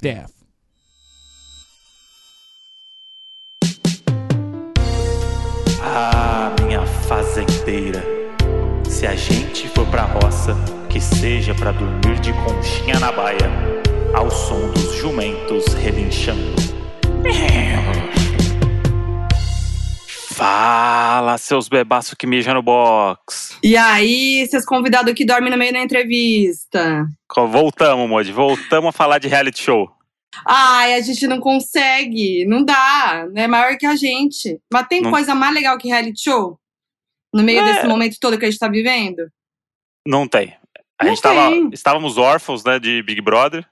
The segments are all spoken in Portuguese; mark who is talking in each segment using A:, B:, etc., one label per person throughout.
A: def def.
B: Ah, minha fazendeira. Se a gente for pra roça, que seja pra dormir de conchinha na baia, ao som dos jumentos relinchando. Fala, seus bebaços que mijam no box.
C: E aí, seus convidados que dormem no meio da entrevista?
B: Voltamos, Modi. Voltamos a falar de reality show.
C: Ai, a gente não consegue, não dá, é maior que a gente. Mas tem
B: Não-
C: coisa mais legal que reality show? No meio
B: É.
C: desse momento todo que a gente tá vivendo?
B: Não tem. A
C: Não
B: gente tava,
C: tem.
B: estávamos órfãos, né, de Big Brother,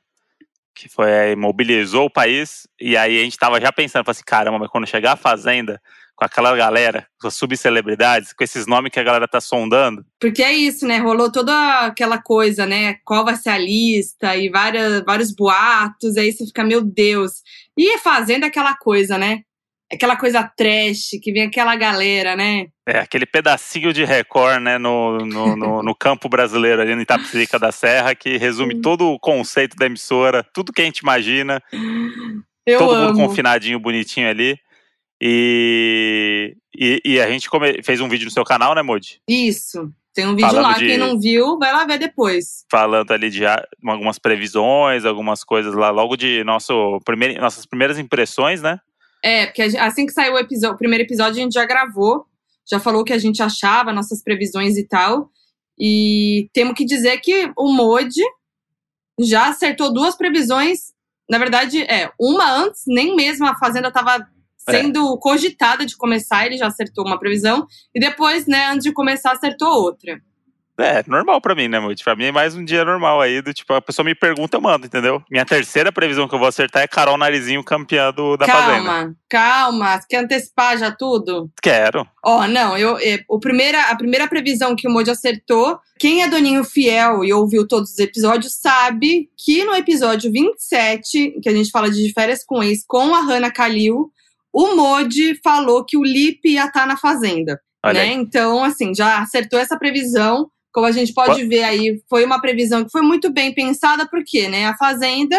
B: que foi mobilizou o país, e aí a gente tava já pensando, assim, caramba, mas quando chegar a Fazenda, com aquela galera, com as subcelebridades, com esses nomes que a galera tá sondando,
C: Porque é isso, né? Rolou toda aquela coisa, né? Qual vai ser a lista e várias, vários boatos. Aí você fica, meu Deus. E fazendo aquela coisa, né? Aquela coisa trash, que vem aquela galera, né?
B: é aquele pedacinho de Record, né, no, no, no, no campo brasileiro ali no Itapecerica da Serra, que resume todo o conceito da emissora, tudo que a gente imagina,
C: Eu
B: todo
C: amo.
B: mundo confinadinho, bonitinho ali. E, e, e a gente come- fez um vídeo no seu canal, né, Modi?
C: Isso. Tem um vídeo
B: Falando
C: lá,
B: de-
C: quem não viu, vai lá ver depois.
B: falando ali de algumas previsões, algumas coisas lá, logo de nosso primeiro, nossas primeiras impressões, né?
C: É, porque assim que saiu o, episódio, o primeiro episódio, a gente já gravou, já falou o que a gente achava, nossas previsões e tal. E temos que dizer que o Modi já acertou duas previsões. Na verdade, é, uma antes, nem mesmo a Fazenda estava sendo cogitada de começar, ele já acertou uma previsão. E depois, né, antes de começar, acertou outra.
B: É, normal pra mim, né, Moody? Pra mim é mais um dia normal aí, do tipo, a pessoa me pergunta, eu mando, entendeu? Minha terceira previsão que eu vou acertar é Carol Narizinho campeã do, da Fazenda.
C: calma, calma. Quer antecipar já tudo?
B: Quero.
C: Ó, não, eu, é, o primeira, a primeira previsão que o Moji acertou, quem é Doninho Fiel e ouviu todos os episódios, sabe que no episódio 27, que a gente fala de férias com ex, com a Hannah Kalil, o Moji falou que o Lipe ia estar na Fazenda. Né? Então, assim, já acertou essa previsão. Como a gente pode ver aí, foi uma previsão que foi muito bem pensada, porque né, a Fazenda,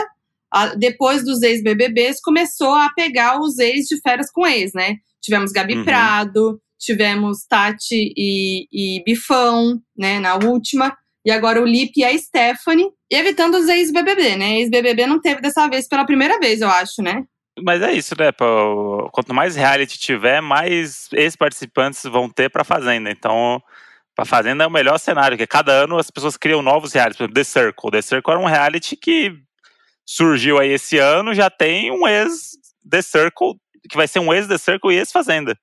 C: a- depois dos ex-BBBs, começou a pegar os ex de férias com ex, né? Tivemos Gabi
B: Uhum.
C: Prado, tivemos Tati e, e Bifão, né, na última. E agora o Lipe e a Stephanie, evitando os ex-BBB, né? Ex-BBB não teve dessa vez pela primeira vez, eu acho, né?
B: Mas é isso, né? Quanto mais reality tiver, mais ex-participantes vão ter pra Fazenda. Então, pra Fazenda é o melhor cenário, porque cada ano as pessoas criam novos realities. Por exemplo, The Circle. The Circle era um reality que surgiu aí esse ano, já tem um ex-The Circle, que vai ser um ex-The Circle e ex-Fazenda.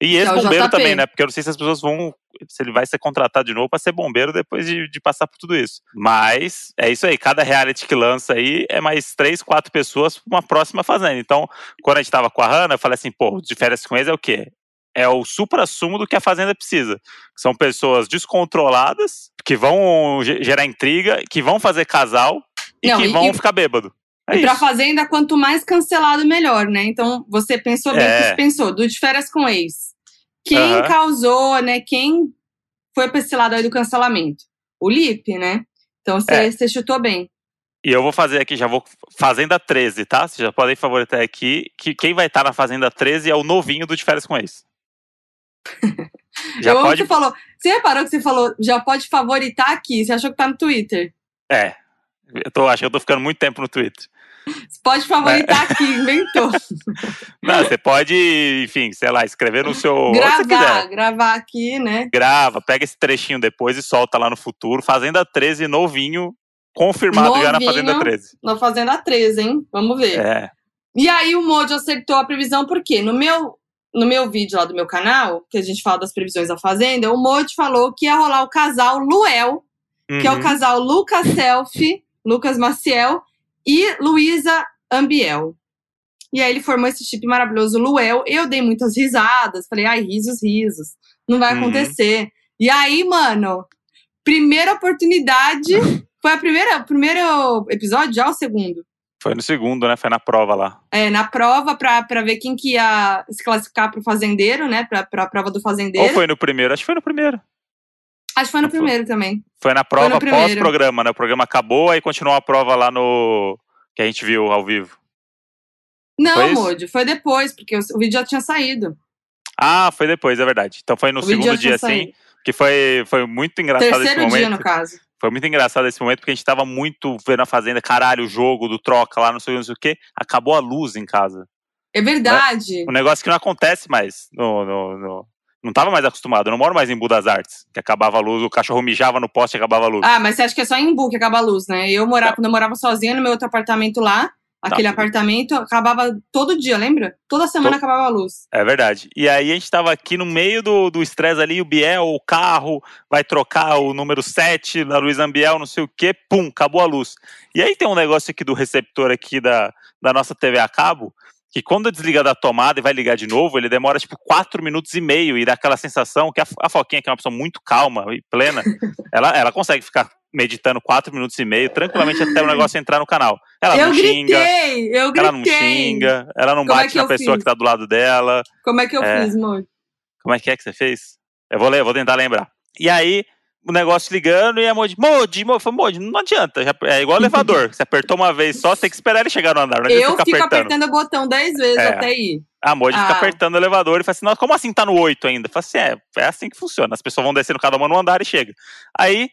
B: E ex-bombeiro também, né? Porque eu não sei se as pessoas vão. Se ele vai ser contratado de novo pra ser bombeiro depois de, de passar por tudo isso. Mas é isso aí. Cada reality que lança aí é mais três, quatro pessoas pra uma próxima fazenda. Então, quando a gente tava com a Hannah, eu falei assim, pô, de férias com eles é o quê? É o supra-sumo do que a Fazenda precisa. São pessoas descontroladas, que vão ge- gerar intriga, que vão fazer casal e
C: Não,
B: que
C: e-
B: vão
C: e-
B: ficar bêbado. É
C: e pra
B: isso.
C: Fazenda, quanto mais cancelado, melhor, né? Então, você pensou bem o
B: É.
C: que você pensou, do de férias com ex. Quem
B: Aham.
C: causou, né? Quem foi pra esse lado aí do cancelamento? O Lipe, né? Então, você
B: É.
C: chutou bem.
B: E eu vou fazer aqui, já vou. Fazenda 13, tá? Vocês já podem favoritar aqui. Que quem vai estar na Fazenda 13 é o novinho do De Férias com Ex. Já
C: Eu
B: pode.
C: você falou. Você reparou que você falou, já pode favoritar aqui. Você achou que tá no Twitter.
B: É. Eu tô, acho que eu tô ficando muito tempo no Twitter.
C: Você pode favoritar aqui, inventou.
B: Não, você pode, enfim, sei lá, escrever no seu.
C: gravar, gravar aqui, né?
B: Grava, pega esse trechinho depois e solta lá no futuro. Fazenda 13, novinho, confirmado já na
C: Novinho.
B: Fazenda 13.
C: Na Fazenda 13, hein? Vamos ver.
B: É.
C: E aí o Mojo acertou a previsão, porque no meu, no meu vídeo lá do meu canal, que a gente fala das previsões da Fazenda, o Mojo falou que ia rolar o casal Luel, que é o
B: Uhum.
C: casal Lucas Selfie, Lucas Maciel e Luísa Ambiel. E aí ele formou esse chip maravilhoso, Luel. Eu dei muitas risadas, falei, ai, risos, risos. Não vai
B: Uhum.
C: acontecer. E aí, mano, primeira oportunidade. Foi a primeira, o primeiro episódio, já o segundo?
B: Foi no segundo, né? Foi na prova lá.
C: é, na prova pra, pra ver quem que ia se classificar pro fazendeiro, né? Pra, pra prova do fazendeiro.
B: Ou foi no primeiro? Acho que foi no primeiro.
C: Acho que foi no primeiro também.
B: Foi na prova pós-programa, né? O programa acabou, aí continuou a prova lá no. Que a gente viu ao vivo.
C: Não? Moody, foi depois, porque o, vídeo já tinha saído.
B: Ah, foi depois, é verdade. Então foi no
C: o
B: segundo dia, assim, que foi, foi muito engraçado esse
C: Terceiro
B: momento.
C: dia, no caso.
B: Foi muito engraçado esse momento, porque a gente tava muito vendo a Fazenda, caralho, o jogo do troca lá, não sei, não sei o quê. Acabou a luz em casa.
C: É verdade.
B: Um negócio que não acontece mais. No, no, no- Não tava mais acostumado. Eu não moro mais em Budas Artes, que acabava a luz, o cachorro mijava no poste e acabava a luz.
C: Ah, mas você acha que é só em Bu que acaba a luz, né? Eu morava, quando eu morava sozinha no meu outro apartamento lá, aquele
B: Tá.
C: apartamento acabava todo dia, lembra? Toda semana
B: To-
C: acabava a luz.
B: É verdade. E aí a gente tava aqui no meio do do estresse ali, o Biel, o carro, vai trocar o número 7 da Luiz Ambiel, não sei o quê, pum, acabou a luz. E aí tem um negócio aqui do receptor aqui da, da nossa TV a cabo, que quando desliga da tomada e vai ligar de novo, ele demora tipo 4 minutos e meio e dá aquela sensação que a, a Foquinha, que é uma pessoa muito calma e plena, ela, ela consegue ficar meditando 4 minutos e meio tranquilamente até o negócio entrar no canal. Ela
C: eu
B: não xinga,
C: gritei, eu
B: ela não
C: gritei.
B: xinga, ela não
C: Como é
B: bate
C: que
B: na pessoa
C: fiz?
B: que tá do lado dela.
C: Como é que eu
B: É.
C: fiz, amor?
B: Como é que é que você fez? Eu vou ler, eu vou tentar lembrar. E aí, o negócio ligando e a Modi, Modi, Modi, falei, Modi, não adianta, já- é igual elevador, você apertou uma vez só, você tem que esperar ele chegar no andar, não
C: Eu fico
B: apertando.
C: apertando o botão 10 vezes
B: É.
C: até ir.
B: A Modi fica
C: Ah.
B: apertando o elevador e fala assim, nossa, como assim tá no 8 ainda? Eu falei assim, é, é assim que funciona, as pessoas vão descendo cada uma no andar e chega. Aí,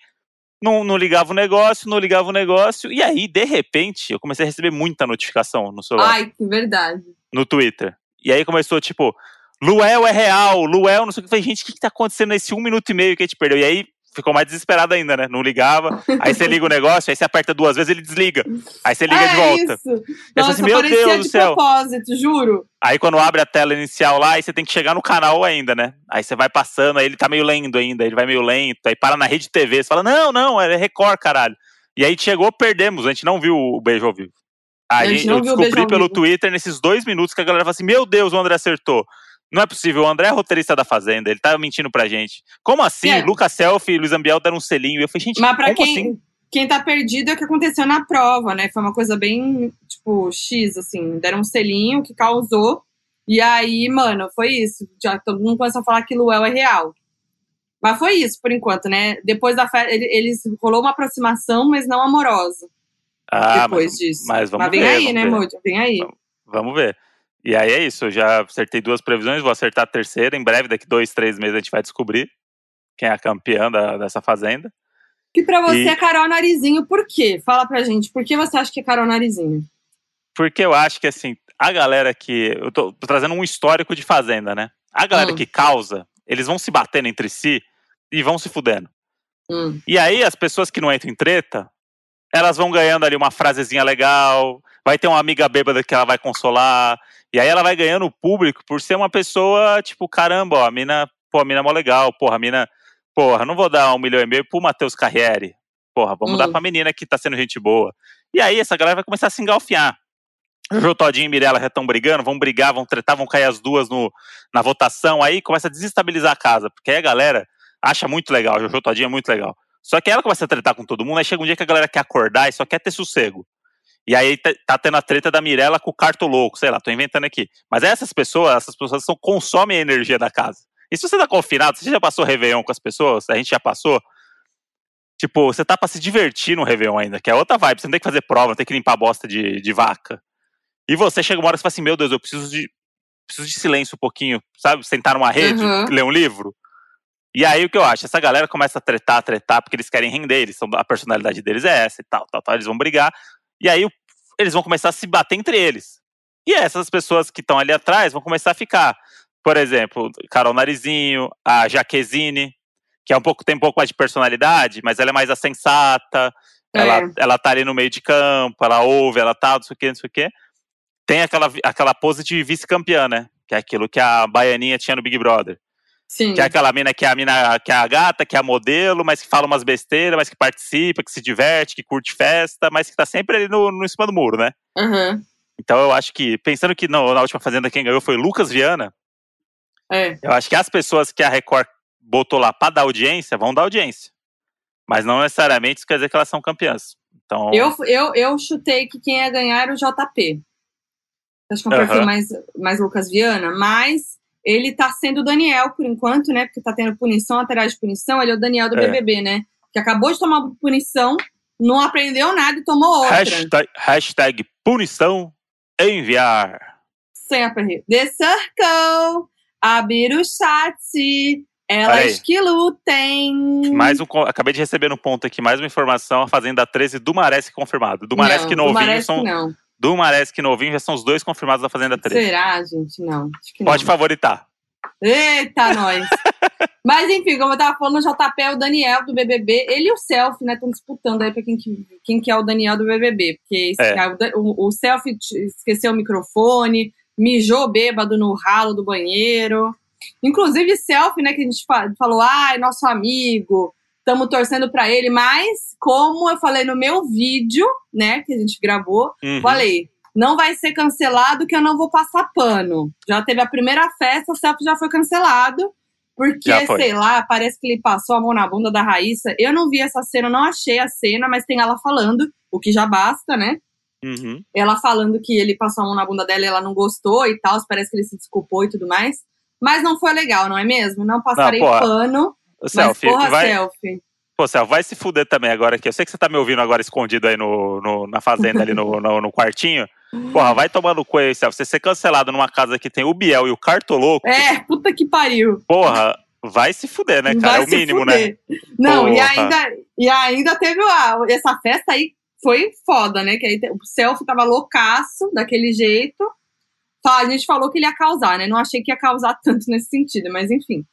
B: não, não ligava o negócio, não ligava o negócio, e aí, de repente, eu comecei a receber muita notificação no celular.
C: Ai, que verdade.
B: no Twitter. E aí começou, tipo, Luel é real, Luel não sei o que. Eu falei, gente, o que, que tá acontecendo nesse um minuto e meio que a gente perdeu? E aí ficou mais desesperado ainda, né? Não ligava. Aí você liga o negócio, aí você aperta duas vezes, ele desliga. Aí você liga
C: é
B: de volta.
C: isso. Nossa,
B: assim, meu Deus do céu.
C: propósito, juro.
B: Aí quando abre a tela inicial lá, aí você tem que chegar no canal ainda, né? Aí você vai passando, aí ele tá meio lento ainda, ele vai meio lento, aí para na rede TV, você fala, não, não, é Record, caralho. E aí chegou, perdemos, a gente não viu o beijo ao vivo. Aí
C: A gente não
B: eu descobri pelo. Twitter, nesses dois minutos, que a galera fala assim, meu Deus, o André acertou. Não é possível, o André é roteirista da Fazenda, ele tá mentindo pra gente. Como assim?
C: É.
B: Lucas Selfie e Luiz Ambiel deram um selinho. Eu falei, gente,
C: Mas pra quem,
B: assim?
C: quem tá perdido é o que aconteceu na prova, né? Foi uma coisa bem, tipo, X, assim. Deram um selinho que causou. E aí, mano, foi isso. Já todo mundo começou a falar que Luel é real. Mas foi isso, por enquanto, né? Depois da festa, ele- eles rolou uma aproximação, mas não amorosa.
B: Ah,
C: depois
B: mas,
C: disso.
B: mas vamos
C: vem
B: ver,
C: aí, né,
B: ver.
C: Moody? Vem aí.
B: Vamos ver. E aí é isso, eu já acertei duas previsões, vou acertar a terceira. Em breve, daqui dois, três meses, a gente vai descobrir quem é a campeã da- dessa fazenda.
C: Que pra você
B: E-
C: é Carol Narizinho, por quê? Fala pra gente, por que você acha que é Carol Narizinho?
B: Porque eu acho que, assim, a galera que. Eu tô, tô trazendo um histórico de fazenda, né? A galera
C: Hum.
B: que causa, eles vão se batendo entre si e vão se fudendo.
C: Hum.
B: E aí, as pessoas que não entram em treta, elas vão ganhando ali uma frasezinha legal, vai ter uma amiga bêbada que ela vai consolar, e aí ela vai ganhando o público por ser uma pessoa, tipo, caramba, ó, a mina, pô, a mina é mó legal, porra, a mina, porra, não vou dar um milhão e meio pro Matheus Carriere, porra, vamos
C: Hum.
B: dar pra menina que tá sendo gente boa. E aí, essa galera vai começar a se engalfiar. Jojo Todinho e Mirella já estão brigando, vão brigar, vão tretar, vão cair as duas no, na votação, aí começa a desestabilizar a casa, porque aí a galera acha muito legal, Jojo Todinho é muito legal. Só que ela começa a tretar com todo mundo, aí chega um dia que a galera quer acordar e só quer ter sossego. E aí tá- tá tendo a treta da Mirella com o Cartoloco, sei lá, tô inventando aqui. Mas essas pessoas, essas pessoas são, consomem a energia da casa. E se você tá confinado, você já passou Réveillon com as pessoas? A gente já passou? Tipo, você tá pra se divertir no Réveillon ainda, que é outra vibe. Você não tem que fazer prova, não tem que limpar bosta de, de vaca. E você chega uma hora você fala assim, meu Deus, eu preciso de, preciso de silêncio um pouquinho, sabe? Sentar numa rede,
C: Uhum.
B: ler um livro. E aí o que eu acho? Essa galera começa a tretar, tretar, porque eles querem render, eles são, a personalidade deles é essa e tal, tal, tal, eles vão brigar. E aí eles vão começar a se bater entre eles. E essas pessoas que estão ali atrás vão começar a ficar. Por exemplo, Carol Narizinho, a Jaquezine, que é um pouco, tem um pouco mais de personalidade, mas ela é mais sensata,
C: É.
B: ela, ela tá ali no meio de campo, ela ouve, ela tá, não sei o que, não sei o que. Tem aquela, aquela pose de vice-campeã, né? Que é aquilo que a Baianinha tinha no Big Brother.
C: Sim.
B: Que é aquela mina que é a mina, que é a gata, que é a modelo, mas que fala umas besteiras, mas que participa, que se diverte, que curte festa, mas que tá sempre ali no, no em cima do muro, né?
C: Aham.
B: Então eu acho que, pensando que no- na última Fazenda quem ganhou foi Lucas Viana,
C: É.
B: eu acho que as pessoas que a Record botou lá pra dar audiência, vão dar audiência. Mas não necessariamente isso quer dizer que elas são campeãs. Então,
C: Eu, eu, eu chutei que quem ia ganhar era o JP. Acho que é um perfil mais, mais Lucas Viana, mas ele tá sendo o Daniel por enquanto, né? Porque tá tendo punição atrás de punição. Ele é o Daniel do
B: É.
C: BBB, né? Que acabou de tomar punição, não aprendeu nada e tomou outra.
B: hashtag, hashtag Punição, enviar.
C: Sem aperreio. The Circle, abrir o chat, elas que lutem.
B: Mais um, acabei de receber um ponto aqui, mais uma informação, a Fazenda 13 do Maresc confirmado. Do Maresc
C: não,
B: novinho são...
C: Não.
B: Do Maresc novinho já são os dois confirmados da Fazenda 13.
C: Será, gente? Não.
B: Pode
C: não.
B: favoritar.
C: Eita, nós! Mas enfim, como eu tava falando, o JP é o Daniel do BBB. Ele e o Selfie, né, estão disputando aí pra quem que, quem que é o Daniel do BBB. Porque esse
B: É.
C: cara, o, o Selfie esqueceu o microfone, mijou bêbado no ralo do banheiro. Inclusive, Selfie, né, que a gente fa- falou, ai, nosso amigo, estamos torcendo pra ele. Mas, como eu falei no meu vídeo, né, que a gente gravou,
B: Uhum.
C: Falei, não vai ser cancelado que eu não vou passar pano. Já teve a primeira festa, o Celso já foi cancelado. Porque, sei lá, parece que ele passou a mão na bunda da Raíssa. Eu não vi essa cena, não achei a cena, mas tem ela falando, o que já basta, né?
B: Uhum.
C: Ela falando que ele passou a mão na bunda dela e ela não gostou e tal, parece que ele se desculpou e tudo mais. Mas não foi legal, não é mesmo? Não passarei
B: porra.
C: pano,
B: O
C: mas
B: selfie,
C: porra,
B: vai,
C: selfie.
B: Pô, Céu, vai se fuder também agora aqui. Eu sei que você tá me ouvindo agora escondido aí no, no- na fazenda, ali no, no, no quartinho. Porra, vai tomar no cu aí, Céu. Você ser cancelado numa casa que tem o Biel e o Cartoloco,
C: É, puta que pariu.
B: porra, vai se fuder, né, cara?
C: Vai
B: é o mínimo, né?
C: Não, e
B: Porra.
C: ainda, e ainda teve a, essa festa aí, foi foda, né? Que aí o selfie tava loucaço, daquele jeito. A gente falou que ele ia causar, né? Não achei que ia causar tanto nesse sentido, mas enfim.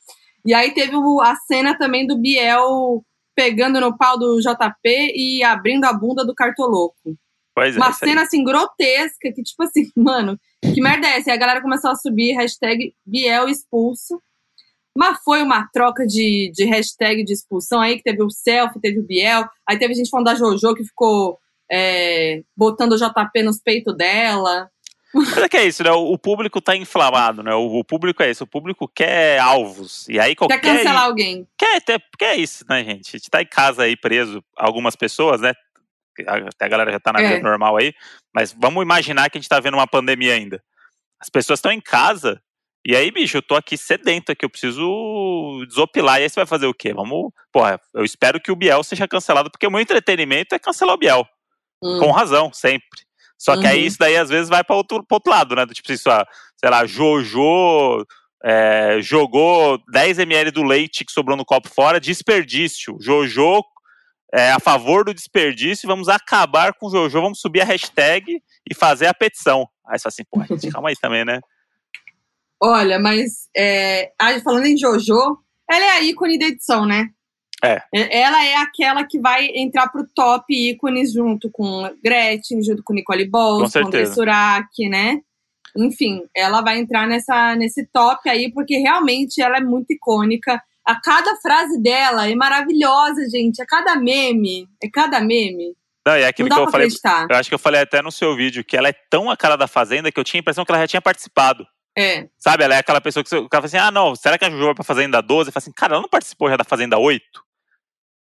C: E aí teve a cena também do Biel pegando no pau do JP e abrindo a bunda do Cartoloco.
B: Pois é.
C: Uma cena assim grotesca, que tipo assim, mano, que merda é essa? E a galera começou a subir hashtag Biel expulso. Mas foi uma troca de, de hashtag de expulsão aí, que teve o selfie, teve o Biel, aí teve gente falando da Jojo que ficou é, botando o JP nos peitos dela.
B: Mas é que é isso, né? O, público tá inflamado, né? O, o público é isso. O público quer alvos. E aí qualquer.
C: Quer cancelar alguém.
B: Quer, até, porque é isso, né, gente? A gente tá em casa aí preso, algumas pessoas, né? Até a galera já tá na
C: É.
B: vida normal aí. Mas vamos imaginar que a gente tá vendo uma pandemia ainda. As pessoas estão em casa. E aí, bicho, eu tô aqui sedento aqui, eu preciso desopilar. E aí você vai fazer o quê? Vamos. Porra, eu espero que o Biel seja cancelado, porque o meu entretenimento é cancelar o Biel.
C: Hum.
B: Com razão, sempre. Só que aí
C: Uhum.
B: isso daí às vezes vai para outro, pro outro lado, né? Tipo, isso, ah, sei lá, Jojo é, jogou 10 ml do leite que sobrou no copo fora, desperdício. Jojo é a favor do desperdício, vamos acabar com o Jojo, vamos subir a hashtag e fazer a petição. Aí você fala assim, pô, gente, calma aí também, né?
C: Olha, mas é, ah, falando em Jojo, ela é a ícone da edição, né?
B: É.
C: Ela é aquela que vai entrar pro top ícones junto com Gretchen, junto com Nicole Bols,
B: Com
C: com André. Surak, né? Enfim, ela vai entrar nessa, nesse top aí, porque realmente ela é muito icônica. A cada frase dela é maravilhosa, gente. A cada meme, é cada meme.
B: Não, é aquilo
C: Não
B: que eu falei.
C: acreditar.
B: Eu acho que eu falei até no seu vídeo que ela é tão a cara da Fazenda que eu tinha a impressão que ela já tinha participado.
C: É.
B: Sabe, ela é aquela pessoa que você- o cara fala assim: ah, não, será que a Jojo vai pra Fazenda 12? Eu falo assim, cara, ela não participou já da Fazenda 8?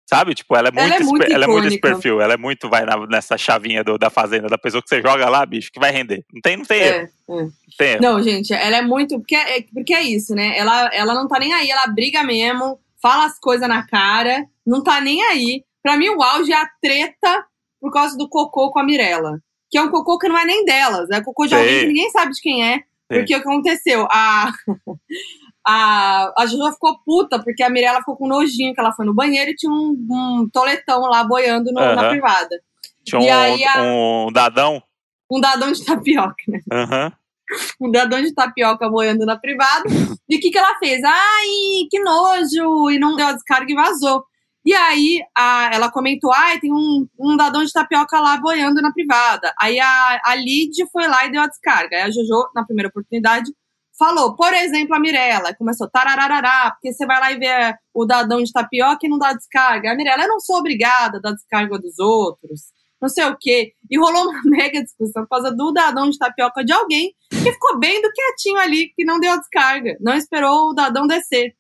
B: Sabe? Tipo, ela é muito,
C: Ela é muito
B: ela é muito esse perfil, ela é muito, vai na- nessa chavinha do- da Fazenda, da pessoa que você joga lá, bicho, que vai render. Não tem, não tem erro.
C: É, é.
B: Não tem erro.
C: Não, gente, ela é muito. Porque é, porque é isso, né? Ela, ela não tá nem aí, ela briga mesmo, fala as coisas na cara, não tá nem aí. Pra mim, o auge é a treta por causa do cocô com a Mirella. Que é um cocô que não é nem delas, é cocô de
B: Sei.
C: alguém que ninguém sabe de quem é. Porque o que aconteceu? A, a, a Juju ficou puta, porque a Mirella ficou com nojinho que ela foi no banheiro e tinha um, um toletão lá boiando no- na
B: Aham.
C: privada.
B: Tinha um,
C: e aí a-
B: um dadão.
C: Um dadão de tapioca, né?
B: Aham.
C: um dadão de tapioca boiando na privada. E o que, que ela fez? Ai, que nojo! E não deu a descarga e vazou. E aí a- ela comentou: ai, tem um, um dadão de tapioca lá boiando na privada. Aí a, a Lid foi lá e deu a descarga. Aí a Jojo, na primeira oportunidade, falou, por exemplo, a Mirella. Começou tarararará, porque você vai lá e vê o dadão de tapioca e não dá descarga. A Mirella, eu não sou obrigada a dar descarga dos outros. Não sei o quê. E rolou uma mega discussão por causa do dadão de tapioca de alguém que ficou bem do quietinho ali, que não deu a descarga. Não esperou o dadão descer.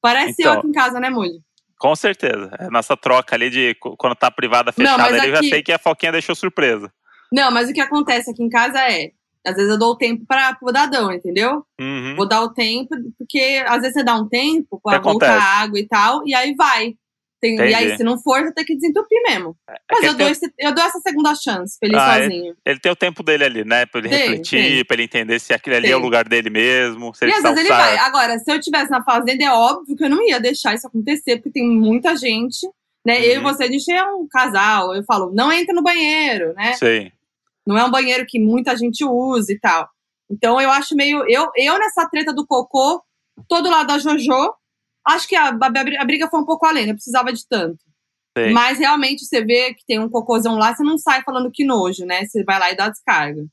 C: Parece
B: Então.
C: eu aqui em casa, né, Mulho?
B: Com certeza. É a nossa troca ali de quando tá privada fechada
C: mas
B: ali, eu já
C: aqui-
B: sei que a Foquinha deixou surpresa.
C: Não, mas o que acontece aqui em casa é. Às vezes eu dou o tempo para o dadão, entendeu?
B: Uhum.
C: Vou dar o tempo, porque às vezes você dá um tempo para voltar a água e tal, e aí vai. Tem, e aí, se não for, você tem que desentupir mesmo.
B: É
C: Mas
B: que
C: eu
B: ele,
C: dou,
B: tem,
C: esse- eu dou essa segunda chance pra ele ir
B: Ah, é?
C: sozinho.
B: ele tem o tempo dele ali, né? Pra ele
C: Tem,
B: refletir,
C: tem.
B: pra ele entender se aquele ali é o
C: Tem.
B: lugar dele mesmo. Se
C: E
B: ele
C: às vezes ele vai. Agora, se eu estivesse na fazenda, é óbvio que eu não ia deixar isso acontecer, porque tem muita gente, né? Eu e
B: Uhum.
C: você, a gente é um casal. Eu falo, não entra no banheiro, né?
B: Sim.
C: Não é um banheiro que muita gente usa e tal. Então eu acho meio. Eu, eu nessa treta do cocô, todo lado da JoJo, acho que a, a, a briga foi um pouco além, não precisava de tanto.
B: Sim.
C: Mas realmente você vê que tem um cocôzão lá, você não sai falando que nojo, né? Você vai lá e dá descarga.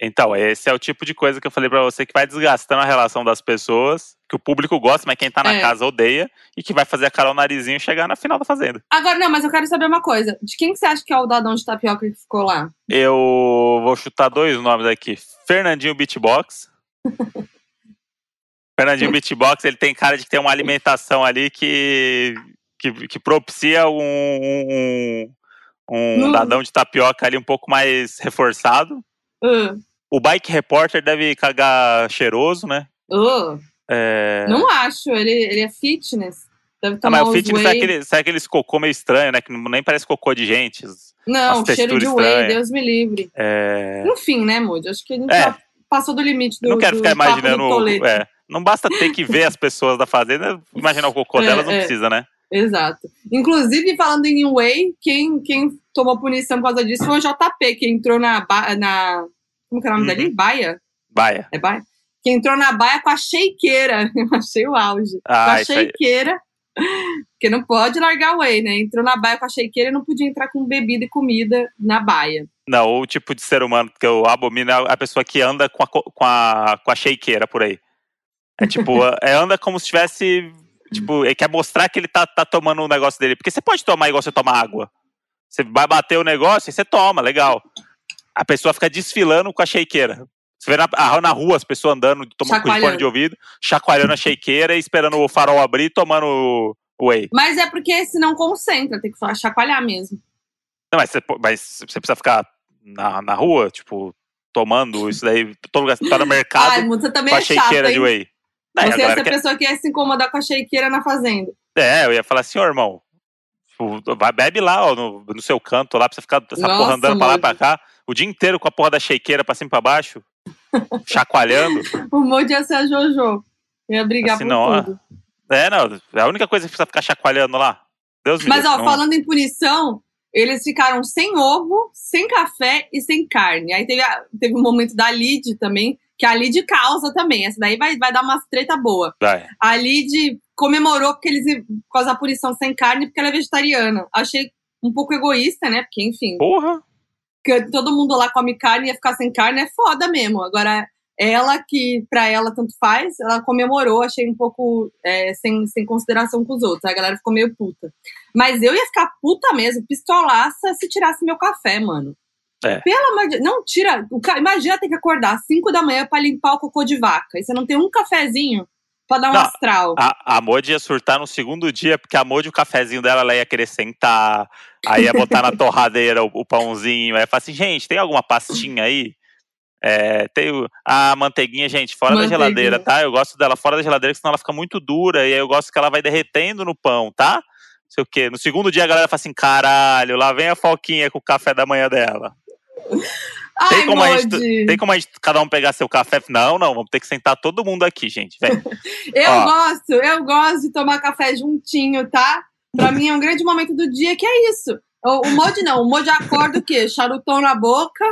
B: Então, esse é o tipo de coisa que eu falei pra você que vai desgastando a relação das pessoas, que o público gosta, mas quem tá na
C: É.
B: casa odeia, e que vai fazer a Carol Narizinho chegar na final da Fazenda.
C: Agora, não, mas eu quero saber uma coisa. De quem que você acha que é o dadão de tapioca que ficou lá?
B: Eu vou chutar dois nomes aqui. Fernandinho Beatbox. Fernandinho Beatbox, ele tem cara de ter uma alimentação ali que, que, que propicia um, um, um dadão de tapioca ali um pouco mais reforçado.
C: Uh,
B: O Bike Repórter deve cagar cheiroso, né?
C: uh,
B: É...
C: Não acho, ele, ele é fitness. Deve
B: Ah,
C: tomar
B: mas o fitness é
C: whey.
B: aquele, sabe aqueles cocô meio estranho, né? Que nem parece cocô de gente.
C: Não, cheiro de
B: texturas
C: whey. Deus me livre.
B: É...
C: Enfim, né, Moody? Acho que a gente
B: É.
C: já passou do limite do
B: Eu não quero
C: do
B: ficar imaginando. é, não basta ter que ver as pessoas da fazenda, imaginar o cocô
C: É,
B: delas, não
C: é.
B: precisa, né?
C: Exato. Inclusive, falando em whey, quem, quem tomou punição por causa disso foi o JP, que entrou na. na como que é o nome
B: Uhum.
C: dali? Baia?
B: Baia.
C: É Baia? Que entrou na baia com a shakeira. Eu achei o auge. com
B: Ah,
C: a
B: isso aí.
C: shakeira. Porque não pode largar o whey, né? Entrou na baia com a shakeira e não podia entrar com bebida e comida na baia.
B: Não, o tipo de ser humano que eu abomino é a pessoa que anda com a, co- com a, com a shakeira por aí. É tipo, é, anda como se tivesse. Tipo, ele quer mostrar que ele tá, tá tomando o negócio dele. Porque você pode tomar igual você toma água. Você vai bater o negócio e você toma, legal. A pessoa fica desfilando com a shakeira. Você vê na, na rua as pessoas andando, tomando com fone de ouvido, chacoalhando a shakeira e esperando o farol abrir e tomando o whey.
C: Mas é porque senão concentra, tem que só chacoalhar mesmo.
B: Não, mas você, mas você precisa ficar na, na rua, tipo, tomando isso daí, todo lugar, tá no mercado
C: Ai, você também
B: com a
C: é
B: shakeira de whey. Não,
C: Você é essa
B: quer-
C: pessoa que ia se incomodar com a shakeira na fazenda.
B: É, eu ia falar assim, ô irmão, tipo, bebe lá, ó, no, no seu canto lá, pra você ficar essa
C: Nossa,
B: porra andando pra lá e pra cá, o dia inteiro com a porra da shakeira pra cima e pra baixo, chacoalhando.
C: O Moody ia ser a Jojo. Ia brigar
B: Assim,
C: por
B: não,
C: tudo.
B: É, não, é a única coisa que precisa ficar chacoalhando lá. Deus me
C: Mas,
B: livre,
C: ó,
B: não-
C: falando em punição, eles ficaram sem ovo, sem café e sem carne. Aí teve, a- teve um momento da Lid também, que a Lid causa também. Essa daí vai, vai dar umas treta boa.
B: Vai.
C: A Lid comemorou porque eles, causa da punição sem carne, porque ela é vegetariana. Achei um pouco egoísta, né? Porque, enfim,
B: Porra.
C: Que todo mundo lá come carne e ia ficar sem carne é foda mesmo. Agora, ela que pra ela tanto faz, ela comemorou, achei um pouco é, sem, sem consideração com os outros. A galera ficou meio puta. Mas eu ia ficar puta mesmo, pistolaça, se tirasse meu café, mano.
B: É.
C: Pelo amor de Não, tira. Imagina ter que acordar às 5 da manhã pra limpar o cocô de vaca. E você não tem um cafezinho pra dar um
B: Não,
C: astral.
B: A, a Modi ia surtar no segundo dia, porque a Modi, o cafezinho dela, ela ia querer sentar, aí ia botar na torradeira o, o pãozinho, aí ia falar assim, gente, tem alguma pastinha aí? É, tem a manteiguinha, gente, fora da geladeira, tá? Eu gosto dela fora da geladeira, senão ela fica muito dura, e aí eu gosto que ela vai derretendo no pão, tá? Não sei o quê. No segundo dia a galera fala assim, caralho, lá vem a Foquinha com o café da manhã dela.
C: Ai,
B: Tem como, a gente, tem como a gente, cada um pegar seu café? Não, não, vamos ter que sentar todo mundo aqui, gente, vem.
C: Eu
B: Ó.
C: gosto, eu gosto de tomar café juntinho, tá? Pra mim é um grande momento do dia que é isso. O, o Modi não, o Modi acorda o quê? Charutão na boca,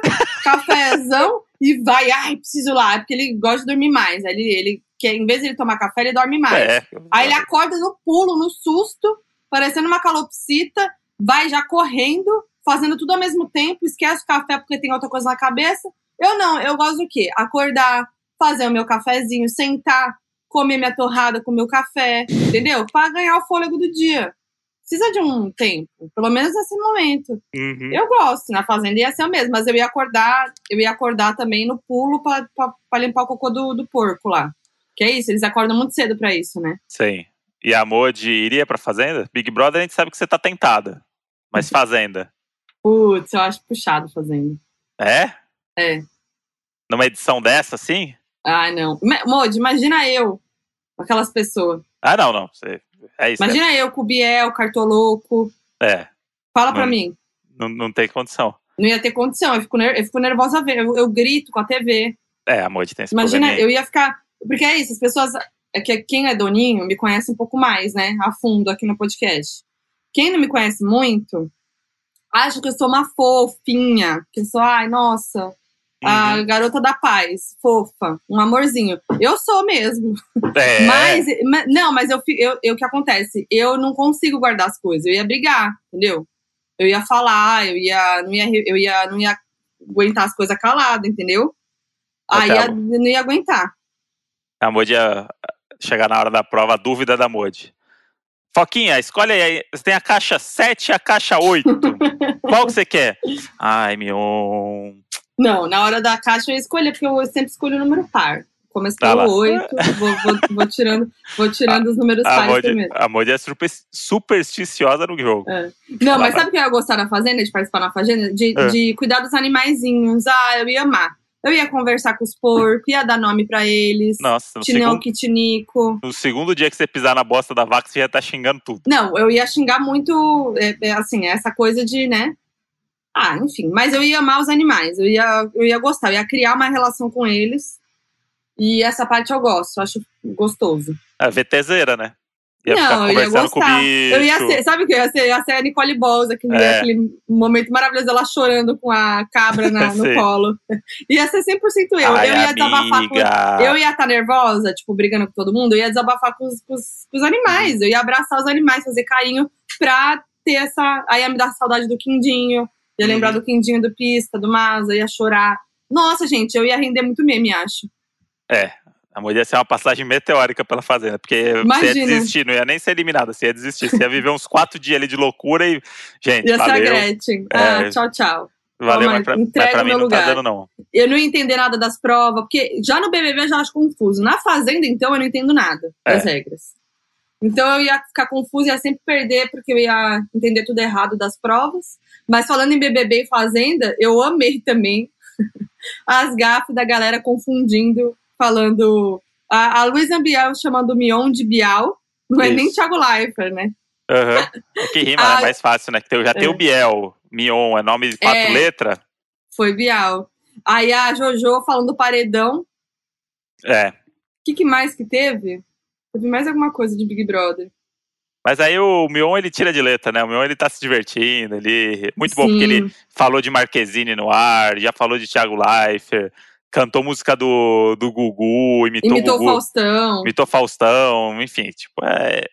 C: cafezão e vai, ai, preciso lá, é porque ele gosta de dormir mais. Ele, ele quer, em vez de ele tomar café, ele dorme mais.
B: É,
C: Aí ele acorda no pulo, no susto, parecendo uma calopsita, vai já correndo, fazendo tudo ao mesmo tempo, esquece o café porque tem outra coisa na cabeça. Eu não, eu gosto do quê? Acordar, fazer o meu cafezinho, sentar, comer minha torrada com meu café, entendeu? Pra ganhar o fôlego do dia. Precisa de um tempo, pelo menos nesse momento.
B: Uhum.
C: Eu gosto, na fazenda ia ser o mesmo, mas eu ia acordar, eu ia acordar também no pulo pra limpar o cocô do, do porco lá. Que é isso, eles acordam muito cedo pra isso, né?
B: Sim. E a Modi iria pra Fazenda? Big Brother a gente sabe que você tá tentada. Mas Fazenda?
C: Putz, eu acho puxado fazenda.
B: É?
C: É.
B: Numa edição dessa, assim?
C: Ai, não. Modi, imagina eu, aquelas pessoas.
B: Ah, não, não. É isso.
C: Imagina eu com o Biel, Cartoloco.
B: É,
C: Fala pra
B: Não-
C: mim.
B: não, não tem condição.
C: Não ia ter condição. Eu fico, ner- eu fico nervosa ver. Eu, eu grito com a TV.
B: É, a Moody tem esse
C: Imagina, eu ia ficar. Porque é isso, as pessoas. É que quem é doninho me conhece um pouco mais, né? A fundo aqui no podcast. Quem não me conhece muito, acha que eu sou uma fofinha. Que eu sou, ai, nossa, a
B: Uhum.
C: garota da paz, fofa, um amorzinho. Eu sou mesmo.
B: É,
C: Mas, ma- não, mas eu, eu, eu, o que acontece? Eu não consigo guardar as coisas. Eu ia brigar, entendeu? Eu ia falar, eu ia, não ia, eu ia, não ia aguentar as coisas calado, entendeu? Aí eu não ia aguentar.
B: a Moody ia chegar na hora da prova, a dúvida da Moody. Foquinha, escolhe aí. Você tem a caixa 7 e a caixa 8. Qual que você quer? Ai, Mion.
C: Não, na hora da caixa eu ia escolher, porque eu sempre escolho o número par. Começo
B: Tá
C: pelo 8, vou, vou, vou tirando, vou tirando os números
B: A
C: pares primeiro.
B: a Moody é super, supersticiosa no jogo.
C: Não,
B: Lá
C: mas sabe o que eu ia gostar da fazenda, de participar na fazenda? De,
B: É.
C: de cuidar dos animaizinhos. Ah, eu ia amar. Eu ia conversar com os porcos, ia dar nome pra eles.
B: Nossa, no
C: Tinel,
B: segundo,
C: Kitinico.
B: no segundo dia que você pisar na bosta da vaca, você já tá xingando tudo.
C: Não, eu ia xingar muito, é, é, assim, essa coisa de, né? Ah, enfim. Mas eu ia amar os animais. Eu ia, eu ia gostar. Eu ia criar uma relação com eles. E essa parte eu gosto. Acho gostoso.
B: A VTZera, né? Ia
C: Não, eu ia gostar. Eu ia ser, sabe o que? Eu ia ser, eu ia ser a Nicole Balls, aquele,
B: É.
C: aquele momento maravilhoso dela chorando com a cabra na- no colo. Ia ser 100% eu.
B: Ai,
C: eu ia desabafar com.
B: amiga.
C: Eu ia estar nervosa, tipo, brigando com todo mundo, eu ia desabafar com os, com os- com os animais. Eu ia abraçar os animais, fazer carinho pra ter essa. Aí ia me dar saudade do Quindinho, ia lembrar
B: Uhum.
C: do Quindinho do Pista, do Maza, ia chorar. Nossa, gente, eu ia render muito meme, acho.
B: É, a Moody ia ser uma passagem meteórica pela fazenda, porque você ia
C: Imagina.
B: desistir, não ia nem ser eliminada, você ia desistir. Você ia viver uns quatro dias ali de loucura e. Gente,
C: Ia ser a
B: valeu.
C: Gretchen.
B: É.
C: Ah, tchau, tchau.
B: Valeu,
C: Toma,
B: mas pra, mas pra mim não tá
C: lugar.
B: dando, não.
C: Eu não ia entender nada das provas, porque já no BBB eu já acho confuso. Na Fazenda, então, eu não entendo nada das
B: É.
C: regras. Então eu ia ficar confusa, ia sempre perder, porque eu ia entender tudo errado das provas. Mas falando em BBB e Fazenda, eu amei também as gafas da galera confundindo, falando. A, a Luísa Bial chamando Mion de Bial. Não é
B: Isso.
C: nem Thiago Leifert, né?
B: Aham. É que rima,
C: Ah,
B: é mais fácil, né? Que tem- já tem
C: é.
B: o Biel, Mion, é nome de quatro
C: É.
B: letras.
C: Foi Bial. Aí a Jojo falando do paredão.
B: É.
C: O que, que mais que teve? Teve mais alguma coisa de Big Brother.
B: Mas aí o Mion ele tira de letra, né? O Mion ele tá se divertindo, ele muito bom porque
C: Sim.
B: ele falou de Marquezine no ar, já falou de Thiago Leifert, cantou música do, do Gugu, imitou,
C: Imitou
B: Gugu,
C: Faustão.
B: imitou Faustão, enfim, tipo, é,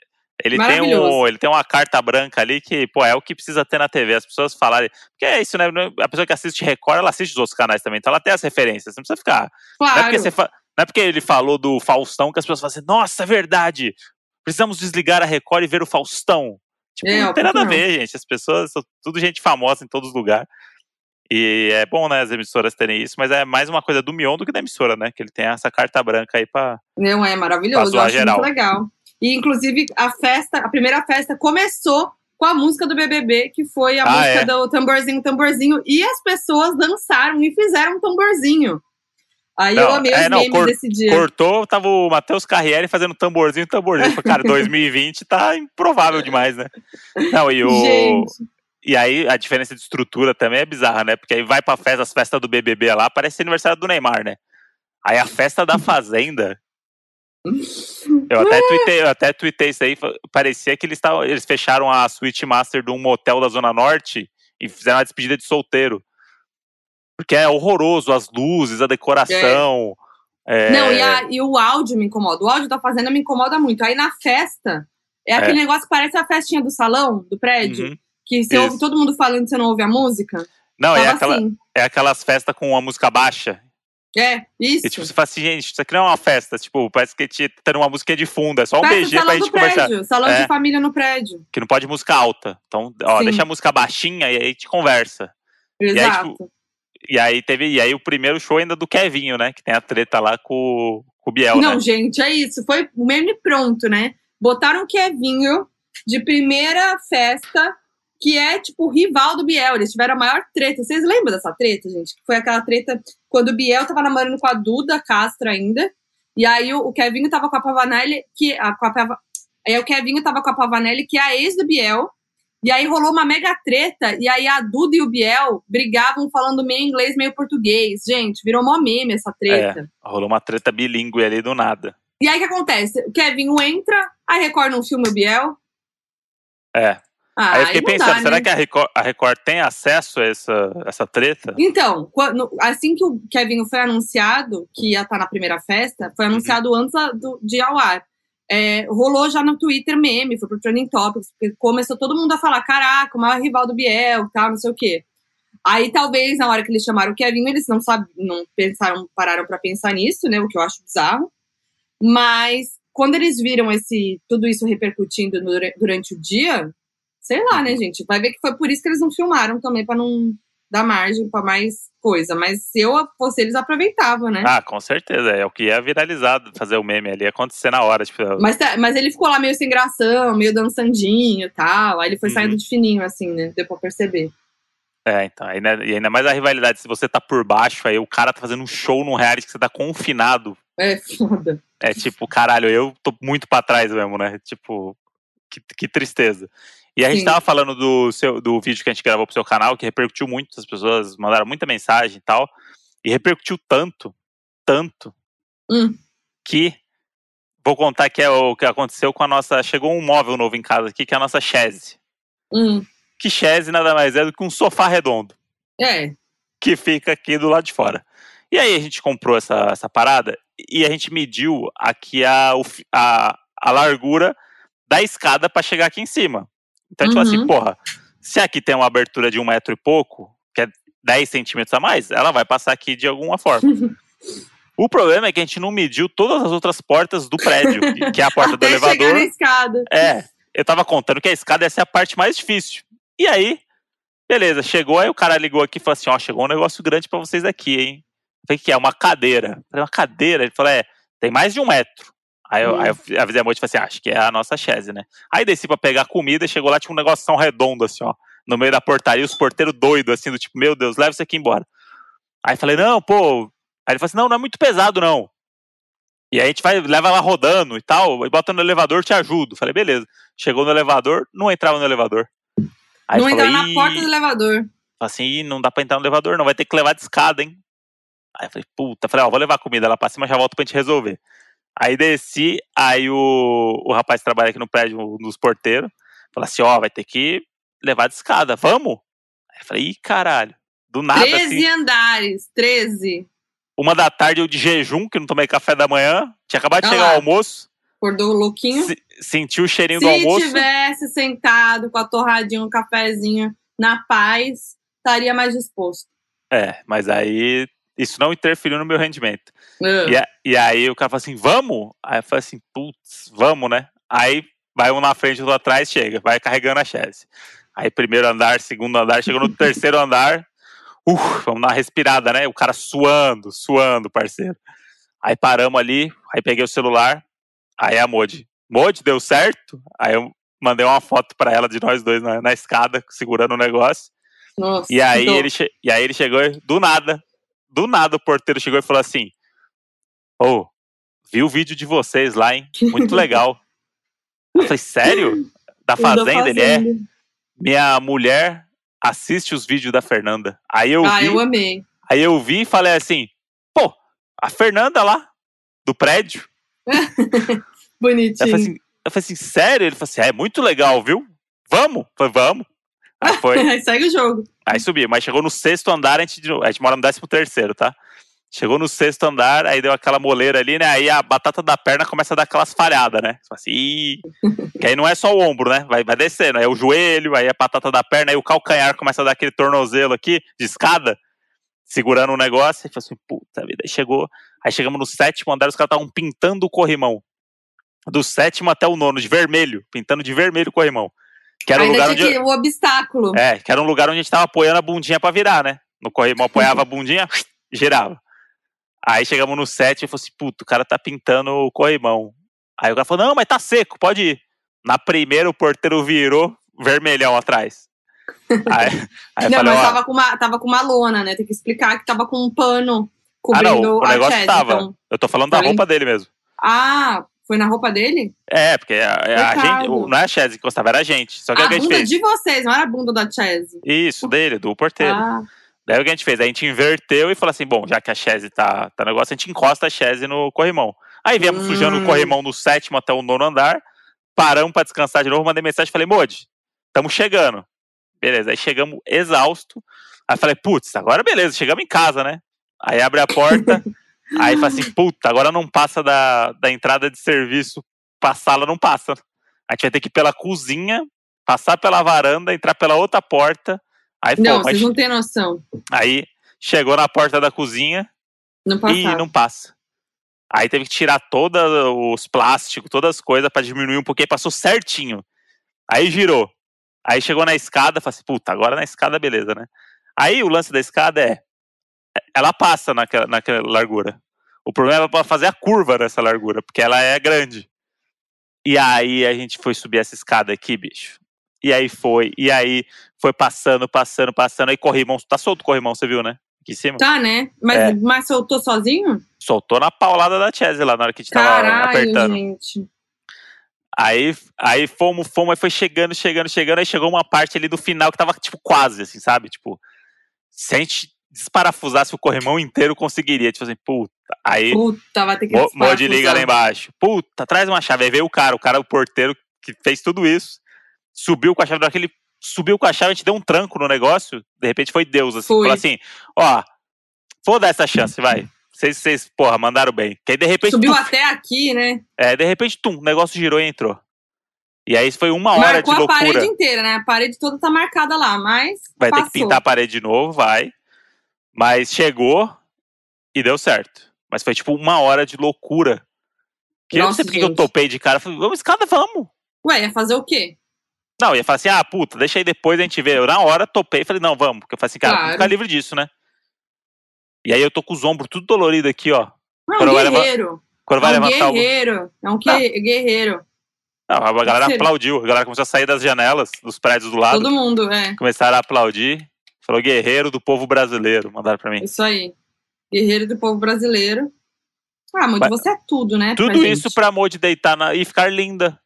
B: ele tem, um, ele tem uma carta branca ali que, pô, é o que precisa ter na TV, as pessoas falarem, porque é isso, né, a pessoa que assiste Record, ela assiste os outros canais também, então ela tem as referências, não precisa ficar, não é
C: Claro.
B: porque, você fa- não é porque ele falou do Faustão que as pessoas falam assim, nossa, é verdade, precisamos desligar a Record e ver o Faustão. Tipo,
C: É,
B: não tem nada a
C: não.
B: ver, gente. As pessoas são tudo gente famosa em todos os lugares. E é bom, né, as emissoras terem isso, mas é mais uma coisa do Mion do que da emissora, né? Que ele tem essa carta branca aí pra.
C: Não, é maravilhoso. Eu acho
B: geral.
C: muito legal. E, inclusive, a festa, a primeira festa começou com a música do BBB, que foi a
B: Ah,
C: música
B: é?
C: do tamborzinho, tamborzinho. E as pessoas dançaram e fizeram um tamborzinho. Aí eu
B: Não,
C: amei
B: é,
C: os
B: não, cor-
C: desse dia.
B: Cortou, tava o Matheus Carriere fazendo tamborzinho, tamborzinho. Falei, Cara, 2020 tá improvável demais, né? Não, e o.
C: Gente,
B: E aí a diferença de estrutura também é bizarra, né? Porque aí vai pra festa, as festas do BBB lá, parece aniversário do Neymar, né? Aí a festa da Fazenda. Eu até tuitei, eu até tuitei isso aí. Parecia que eles, tavam, eles fecharam a suíte master de um motel da Zona Norte e fizeram uma despedida de solteiro. Porque é horroroso, as luzes, a decoração. é,
C: Não, e, a- e o áudio me incomoda. O áudio da Fazenda me incomoda muito. Aí na festa, é aquele negócio que parece a festinha do salão, do prédio,
B: uhum.
C: Que você
B: Isso.
C: ouve todo mundo falando e você não ouve a música.
B: Não, é, aquela,
C: assim.
B: é aquelas festas com a música baixa.
C: É, isso.
B: E tipo, você fala assim, gente, isso aqui não é uma festa. Tipo, parece que te- tá uma música de fundo, é só um
C: Festa do
B: BG pra gente
C: do
B: conversar.
C: prédio, salão
B: É.
C: de família no prédio.
B: Que não pode música alta. Então, ó,
C: Sim.
B: deixa a música baixinha e aí a gente conversa. aí,
C: Exato.
B: tipo, E aí teve. E aí o primeiro show ainda do Kevinho, né? Que tem a treta lá com, com o Biel,
C: Não,
B: né?
C: gente, é isso. Foi o meme pronto, né? Botaram o Kevinho de primeira festa, que é tipo o rival do Biel. Eles tiveram a maior treta. Vocês lembram dessa treta, gente? Que foi aquela treta quando o Biel tava namorando com a Duda Castro ainda. E aí o, o Kevinho tava com a Pavanelli, que. A, com a Aí o Kevinho tava com a Pavanelli, que é a ex do Biel. E aí rolou uma mega treta, e aí a Duda e o Biel brigavam falando meio inglês, meio português. Gente, virou mó meme essa treta.
B: É, rolou uma treta bilíngue ali do nada.
C: E aí o que acontece? O Kevinho entra, a Record não filma o Biel.
B: É.
C: Ah,
B: aí eu fiquei pensando,
C: dá,
B: será
C: né?
B: que a Record, a Record tem acesso a essa, essa treta?
C: Então, quando- assim que o Kevinho foi anunciado, que ia estar na primeira festa, foi anunciado antes da- do, de ir ao ar. É, rolou já no Twitter meme, foi pro Trending Topics, porque começou todo mundo a falar: caraca, o maior rival do Biel, tal, não sei o quê. Aí talvez na hora que eles chamaram o Kevinho, eles não sabe, não pensaram, pararam pra pensar nisso, né? O que eu acho bizarro. Mas quando eles viram esse tudo isso repercutindo dura- durante o dia, sei lá, né, gente? Vai ver que foi por isso que eles não filmaram também, pra não dar margem pra mais coisa. Mas se eu fosse, eles aproveitavam, né?
B: Ah, com certeza. É o que ia viralizar, fazer o meme ali, acontecer na hora. Tipo,
C: Mas, tá- mas ele ficou lá meio sem gração, meio dançandinho e tal. Aí ele foi
B: Uhum.
C: saindo de fininho, assim, né? Deu pra perceber.
B: É, então, né, e ainda mais a rivalidade, se você tá por baixo, aí o cara tá fazendo um show num reality que você tá confinado.
C: É foda.
B: É tipo, caralho, eu tô muito pra trás mesmo, né? Tipo, que, que tristeza. E a gente
C: Sim.
B: tava falando do, seu, do vídeo que a gente gravou pro seu canal, que repercutiu muito, as pessoas mandaram muita mensagem e tal. E repercutiu tanto, tanto,
C: Hum.
B: que vou contar que é o que aconteceu com a nossa. Chegou um móvel novo em casa aqui, que é a nossa chaise.
C: Hum.
B: Que chaise nada mais é do que um sofá redondo.
C: É.
B: que fica aqui do lado de fora. E aí a gente comprou essa, essa parada e a gente mediu aqui a, a, a largura da escada para chegar aqui em cima. Então, tipo
C: Uhum.
B: assim, porra, se aqui tem uma abertura de um metro e pouco, que é 10 centímetros a mais, ela vai passar aqui de alguma forma. o problema é que a gente não mediu todas as outras portas do prédio, que- é a porta do elevador.
C: na escada.
B: É, eu tava contando que a escada essa é a parte mais difícil. E aí, beleza, chegou, aí o cara ligou aqui e falou assim: ó, chegou um negócio grande pra vocês aqui, hein? Eu Falei, o que é? Uma cadeira. Eu Falei, uma cadeira? Ele falou, é, tem mais de um metro. Aí eu,
C: Hum.
B: aí eu avisei a moça e falei assim: ah, acho que é a nossa chaise, né? Aí desci pra pegar comida e chegou lá, tinha um negocinho redondo, assim, ó, no meio da portaria, os porteiros doidos, assim, do tipo, meu Deus, leva isso aqui embora. Aí falei, não, pô. Aí ele falou assim: não, não é muito pesado, não. E aí a gente vai, leva ela rodando e tal, e bota no elevador, te ajudo. Falei, beleza. Chegou no elevador, não entrava no elevador. Aí
C: não entrar na porta do elevador.
B: Falei assim, "Ih, não dá pra entrar no elevador, não, vai ter que levar de escada, hein? Aí eu falei, puta, falei, ó, vou levar comida lá pra cima, já volto pra gente resolver. Aí desci, aí o, o rapaz que trabalha aqui no prédio, um dos porteiros, falou assim, ó, vai ter que levar de escada, vamos? Aí eu falei, ih, caralho, do nada,
C: 13
B: assim,
C: andares, 13.
B: uma da tarde eu de jejum, que não tomei café da manhã, tinha acabado de
C: Ah
B: chegar
C: lá.
B: o almoço,
C: Acordou louquinho.
B: se- senti o cheirinho
C: Se
B: do almoço,
C: tivesse sentado com a torradinha, um cafezinho na paz, estaria mais disposto.
B: é, mas aí isso não interferiu no meu rendimento.
C: Ah.
B: E, a- e aí o cara falou assim, vamos? Aí eu falei assim, putz, vamos, né? Aí vai um na frente, outro atrás, chega, vai carregando a chaise. Aí primeiro andar, segundo andar, chegou no terceiro andar, uf, vamos dar uma respirada, né? O cara suando, suando, parceiro. Aí paramos ali, aí peguei o celular, aí a Modi, Modi, deu certo? Aí eu mandei uma foto pra ela de nós dois na, na escada, segurando o negócio.
C: Nossa,
B: E aí,
C: então,
B: ele e aí ele chegou, do nada, do nada o porteiro chegou e falou assim: Ô, vi o vídeo de vocês lá, hein? Muito legal. Eu falei, sério? Da
C: da
B: Fazenda? Ele é. Minha mulher assiste os vídeos da Fernanda. Aí eu
C: Ah,
B: vi,
C: eu amei.
B: aí eu vi e falei assim, pô, a Fernanda lá, do prédio. Eu
C: Bonitinho.
B: falei assim, eu falei assim, sério? Ele falou assim, é muito legal, viu? Vamos? Eu falei, vamos. Aí foi.
C: Aí segue o jogo.
B: Aí subi, mas chegou no sexto andar, a gente, a gente mora no décimo terceiro, tá? Chegou no sexto andar, aí deu aquela moleira ali, né? Aí a batata da perna começa a dar aquelas falhadas, né? Fala assim, que aí não é só o ombro, né? Vai, vai descendo, aí é o joelho, aí a batata da perna, aí o calcanhar começa a dar aquele tornozelo aqui, de escada, segurando o negócio, e fala assim, puta vida, aí chegou, aí chegamos no sétimo andar, os caras estavam pintando o corrimão. Do sétimo até o nono, de vermelho, pintando de vermelho o corrimão. Que era
C: Ainda
B: lugar
C: tinha
B: onde.
C: o obstáculo.
B: É, que era um lugar onde a gente tava apoiando a bundinha pra virar, né? No corrimão apoiava a bundinha, girava. Aí chegamos no set e falei assim, puto, o cara tá pintando o corrimão. Aí o cara falou, não, mas tá seco, pode ir. Na primeira o porteiro virou vermelhão atrás. Aí, aí
C: não,
B: falei,
C: mas tava com, uma, tava com uma lona, né? Tem que explicar que tava com um pano
B: ah não,
C: cobrindo
B: o negócio
C: Chad.
B: tava.
C: Então...
B: Eu tô falando da
C: Falei.
B: roupa dele mesmo.
C: Ah, Foi na roupa dele?
B: É, porque a, a
C: Coitado.
B: gente, não é a Chese que encostava, era a gente. Só que
C: a
B: que a gente
C: bunda
B: fez?
C: de vocês, não era a bunda da Chese.
B: Isso, dele, do porteiro.
C: Ah,
B: Daí o que a gente fez? A gente inverteu e falou assim: bom, já que a Chese tá, tá negócio, a gente encosta a Chese no corrimão. Aí viemos
C: Hum.
B: sujando o corrimão do sétimo até o nono andar, paramos pra descansar de novo, mandei mensagem falei, Modi, estamos chegando. Beleza, aí chegamos exausto. Aí falei, putz, agora beleza, chegamos em casa, né? Aí abre a porta, aí fala assim, puta, agora não passa da, da entrada de serviço pra sala, não passa. A gente vai ter que ir pela cozinha, passar pela varanda, entrar pela outra porta. Aí
C: não,
B: aí
C: vocês não têm noção.
B: Aí chegou na porta da cozinha
C: Não
B: e não passa. Aí teve que tirar todos os plásticos, todas as coisas pra diminuir um pouquinho, passou certinho. Aí girou. Aí chegou na escada, falei assim, puta, agora na escada beleza, né? Aí o lance da escada é, ela passa naquela, naquela largura. O problema é pra fazer a curva nessa largura, porque ela é grande. E aí a gente foi subir essa escada aqui, bicho. E aí foi, e aí foi passando, passando, passando. Aí corrimão, tá solto o corrimão, você viu, né? Aqui em cima.
C: Tá, né? Mas,
B: É.
C: mas soltou sozinho?
B: Soltou na paulada da Chese lá na hora que a gente tava
C: Caralho,
B: apertando.
C: gente.
B: Aí, aí fomos, fomos, aí foi chegando, chegando, chegando. Aí chegou uma parte ali do final que tava, tipo, quase, assim, sabe? Tipo, se a gente desparafusasse o corrimão inteiro, conseguiria. Tipo assim, puta. Aí,
C: Puta, vai ter que
B: Mo- Modi liga lá embaixo. Puta, traz uma chave. Aí veio o cara, o cara, o porteiro, que fez tudo isso. Subiu com a chave, na hora que ele subiu com a chave, a gente deu um tranco no negócio. De repente foi Deus, assim.
C: Foi.
B: Falou assim, ó, vou dar essa chance, vai. Vocês, vocês, porra, mandaram bem. Que aí, de repente,
C: Subiu
B: tuf,
C: até aqui, né?
B: é, de repente, tum, o negócio girou e entrou. E aí foi uma hora
C: Marcou
B: de
C: a
B: loucura.
C: parede inteira, né? A parede toda tá marcada lá, mas
B: Vai ter
C: passou.
B: que pintar a parede de novo, vai. Mas chegou e deu certo. Mas foi tipo uma hora de loucura. Que eu não
C: Nossa,
B: sei porque que eu
C: gente.
B: topei de cara. Falei, vamos escada, vamos.
C: Ué, ia fazer o quê?
B: Não, ia falar assim, ah, puta, deixa aí depois a gente vê. Eu na hora topei e falei, não, vamos. Porque eu falei assim, cara,
C: Claro.
B: vamos ficar livre disso, né? E aí eu tô com os ombros tudo dolorido aqui, ó.
C: Não,
B: Quando
C: um guerreiro.
B: Quando vai
C: é um
B: levantar o.
C: guerreiro. É um que- guerreiro.
B: Não, a galera aplaudiu. A galera começou a sair das janelas, dos prédios do lado.
C: Todo mundo, é.
B: Começaram a aplaudir. Falou, guerreiro do povo brasileiro. Mandaram pra mim.
C: Isso aí. Guerreiro do povo brasileiro. Ah,
B: Vai-
C: você é tudo, né?
B: Tudo
C: pra
B: isso pra amor de deitar na... e ficar linda.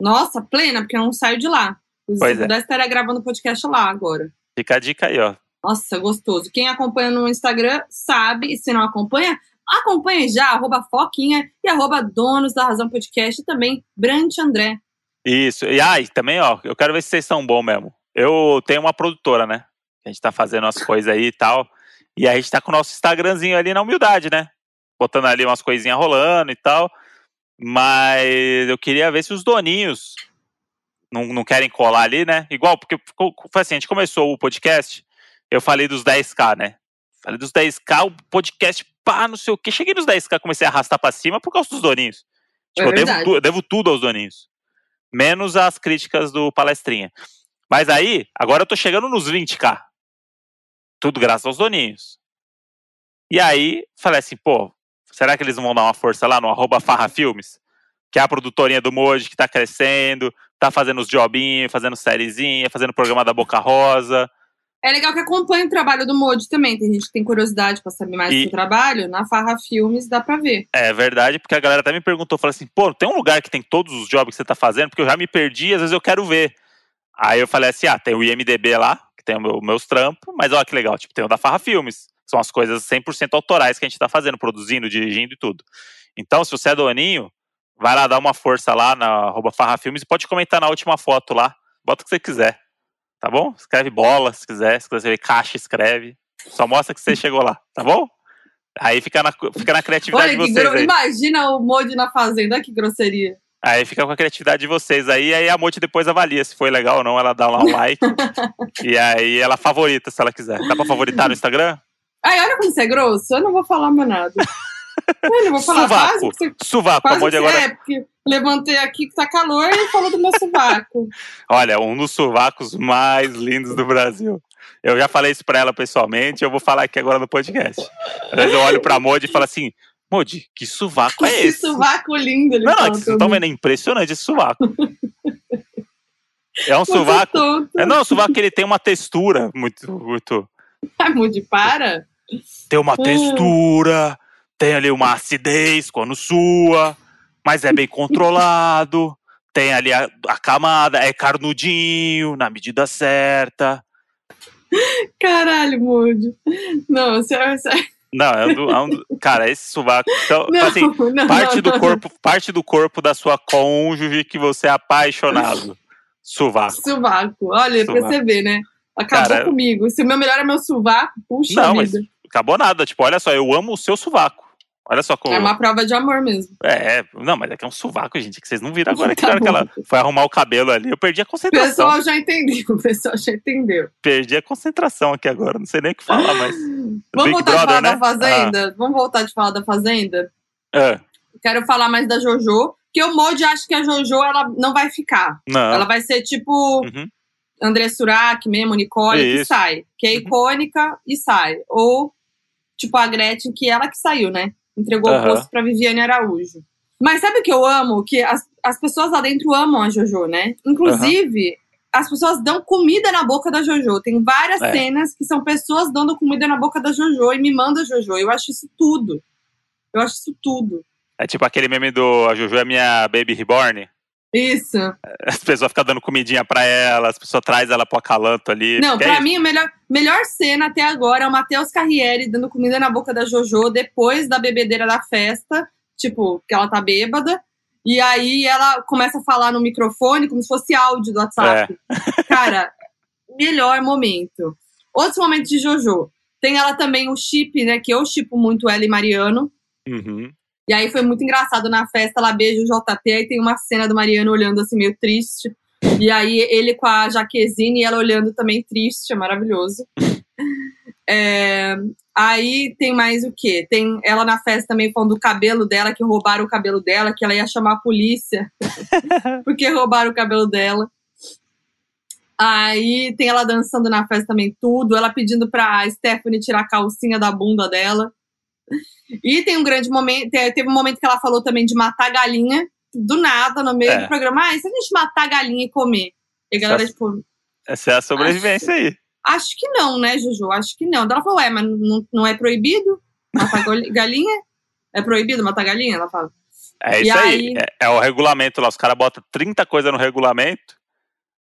C: Nossa, plena, porque eu não saio de lá. Se
B: Pois é.
C: pudesse, estaria gravando podcast lá agora.
B: Fica a dica aí, ó.
C: Nossa, gostoso. Quem acompanha no Instagram sabe, e se não acompanha, acompanhe já, arroba Foquinha e arroba Donos da Razão Podcast e também Brant André.
B: Isso. E aí, também, ó, eu quero ver se vocês são bons mesmo. Eu tenho uma produtora, né? A gente tá fazendo as coisas aí e tal. E a gente tá com o nosso Instagramzinho ali na humildade, né? Botando ali umas coisinhas rolando e tal. Mas eu queria ver se os doninhos não, não querem colar ali, né? Igual, porque foi assim, a gente começou o podcast, eu falei dos 10k, né? Falei dos 10k, o podcast, pá, não sei o quê. Cheguei nos 10k, comecei a arrastar pra cima por causa dos doninhos. Tipo,
C: É
B: eu devo, eu devo tudo aos doninhos. Menos as críticas do palestrinha. Mas aí, agora eu tô chegando nos 20k. Tudo graças aos doninhos. E aí, falei assim, pô, será que eles não vão dar uma força lá no arroba Farra Filmes? Que é a produtorinha do Moji que tá crescendo, tá fazendo os jobinhos, fazendo sériezinha, fazendo programa da Boca Rosa.
C: É legal que acompanhe o trabalho do Moody também. Tem gente que tem curiosidade pra saber mais
B: E-
C: do seu trabalho. Na Farra Filmes dá pra ver.
B: É verdade, porque a galera até me perguntou, falou assim, pô, tem um lugar que tem todos os jobs que você tá fazendo, porque eu já me perdi, às vezes eu quero ver. Aí eu falei assim, ah, tem o IMDB lá, que tem meu, meus trampos, mas olha que legal, tipo, tem o da Farra Filmes. São as coisas 100% autorais que a gente tá fazendo, produzindo, dirigindo e tudo. Então, se você é doninho, vai lá dar uma força lá na arroba Farra Filmes e pode comentar na última foto lá, bota o que você quiser, tá bom? Escreve bola, se quiser, se quiser ver caixa, escreve. Só mostra que você chegou lá, tá bom? Aí fica na, fica na criatividade
C: Olha
B: de vocês
C: gro... Imagina o Moody na fazenda. Olha que grosseria.
B: Aí fica com a criatividade de vocês aí, aí a Monte depois avalia se foi legal ou não, ela dá lá um like. e aí ela favorita se ela quiser. Dá pra favoritar no Instagram?
C: Ai, olha como você é grosso. Eu não vou falar mais nada. Eu não vou falar. Faz o
B: Sovaco.
C: que você
B: Sovaco, a
C: Quase que
B: agora.
C: é, porque levantei aqui que tá calor e falou do meu sovaco.
B: Olha, um dos sovacos mais lindos do Brasil. Eu já falei isso pra ela pessoalmente, eu vou falar aqui agora no podcast. Às vezes eu olho pra Modi e falo assim: Modi, que sovaco é
C: que
B: esse?
C: sovaco lindo. Ele
B: Não, não, é que vocês estão
C: mim.
B: vendo, é impressionante esse sovaco. É um
C: Você é
B: sovaco.
C: tonto.
B: É, não, o sovaco que ele tem uma textura muito, muito.
C: Ai, Moody, para.
B: tem uma
C: Hum.
B: textura, tem ali uma acidez quando sua. mas é bem controlado. Tem ali a, a camada, é carnudinho, na medida certa.
C: Caralho, Moody. Não, sério, sério.
B: Não, é um, do- é um do- cara, esse sovaco. Então,
C: Não,
B: assim,
C: não,
B: parte
C: não,
B: do corpo, parte do corpo da sua cônjuge que você é apaixonado. Sovaco.
C: Sovaco. Olha, pra
B: Sovaco.
C: você ver, né? Acabou
B: Cara,
C: comigo. Se o meu melhor é meu sovaco, puxa
B: Não, mas
C: vida.
B: acabou nada. Tipo, olha só, eu amo o seu sovaco. Olha só como.
C: É uma prova de amor mesmo.
B: É, não, mas é que é um sovaco, gente, que vocês não viram agora que
C: Tá
B: hora que ela foi arrumar o cabelo ali. Eu perdi a
C: O
B: concentração.
C: pessoal já entendeu, o pessoal já entendeu.
B: Perdi a concentração aqui agora. Não sei nem o que falar, mas.
C: Vamos
B: Big
C: voltar de
B: Brother,
C: falar
B: né?
C: da Fazenda? Vamos voltar de falar da Fazenda?
B: É,
C: Quero falar mais da Jojo, que o Modi acha que a Jojo ela não vai ficar.
B: não.
C: Ela vai ser tipo
B: Uhum.
C: André Surak mesmo, Nicole, que
B: Isso.
C: sai. Que é
B: Uhum.
C: icônica e sai. Ou, tipo, a Gretchen, que ela que saiu, né? Entregou
B: Aham.
C: o posto pra Viviane Araújo. Mas sabe o que eu amo? Que as, as pessoas lá dentro amam a Jojo, né? Inclusive, as pessoas dão comida na boca da Jojo. Tem várias
B: É.
C: cenas que são pessoas dando comida na boca da Jojo e me manda a Jojo. Eu acho isso tudo. Eu acho isso tudo.
B: É tipo aquele meme do A Juju é minha baby reborn.
C: Isso.
B: As pessoas ficam dando comidinha pra ela, as pessoas trazem ela pro acalanto ali.
C: Não,
B: é
C: pra
B: isso.
C: mim, a melhor, melhor cena até agora é o Matheus Carriere dando comida na boca da Jojo depois da bebedeira da festa. Tipo, que ela tá bêbada. E aí ela começa a falar no microfone como se fosse áudio do WhatsApp. Cara, melhor momento. Outros momentos de Jojo. Tem ela também o chip, né? Que eu chipo muito ela e Mariano.
B: Uhum.
C: E aí foi muito engraçado na festa, ela beija o JP, aí tem uma cena do Mariano olhando assim, meio triste. E aí ele com a Jaquezine e ela olhando também triste, é maravilhoso. É, aí tem mais o quê? Tem ela na festa também falando do cabelo dela, que roubaram o cabelo dela, que ela ia chamar a polícia porque roubaram o cabelo dela. Aí tem ela dançando na festa também, tudo. Ela pedindo pra Stephanie tirar a calcinha da bunda dela. E tem um grande momento. te- Teve um momento que ela falou também de matar galinha, do nada, no meio
B: É.
C: do programa. Ah, e se a gente matar galinha e comer? E a galera,
B: Nossa.
C: tipo,
B: Essa é a sobrevivência aí.
C: acho que não, né, Juju? Acho que não. Ela falou, ué, mas não, não é proibido matar galinha? É proibido matar galinha? Ela fala.
B: É
C: E
B: isso aí.
C: aí-
B: É, é o regulamento lá. Os caras botam 30 coisas no regulamento.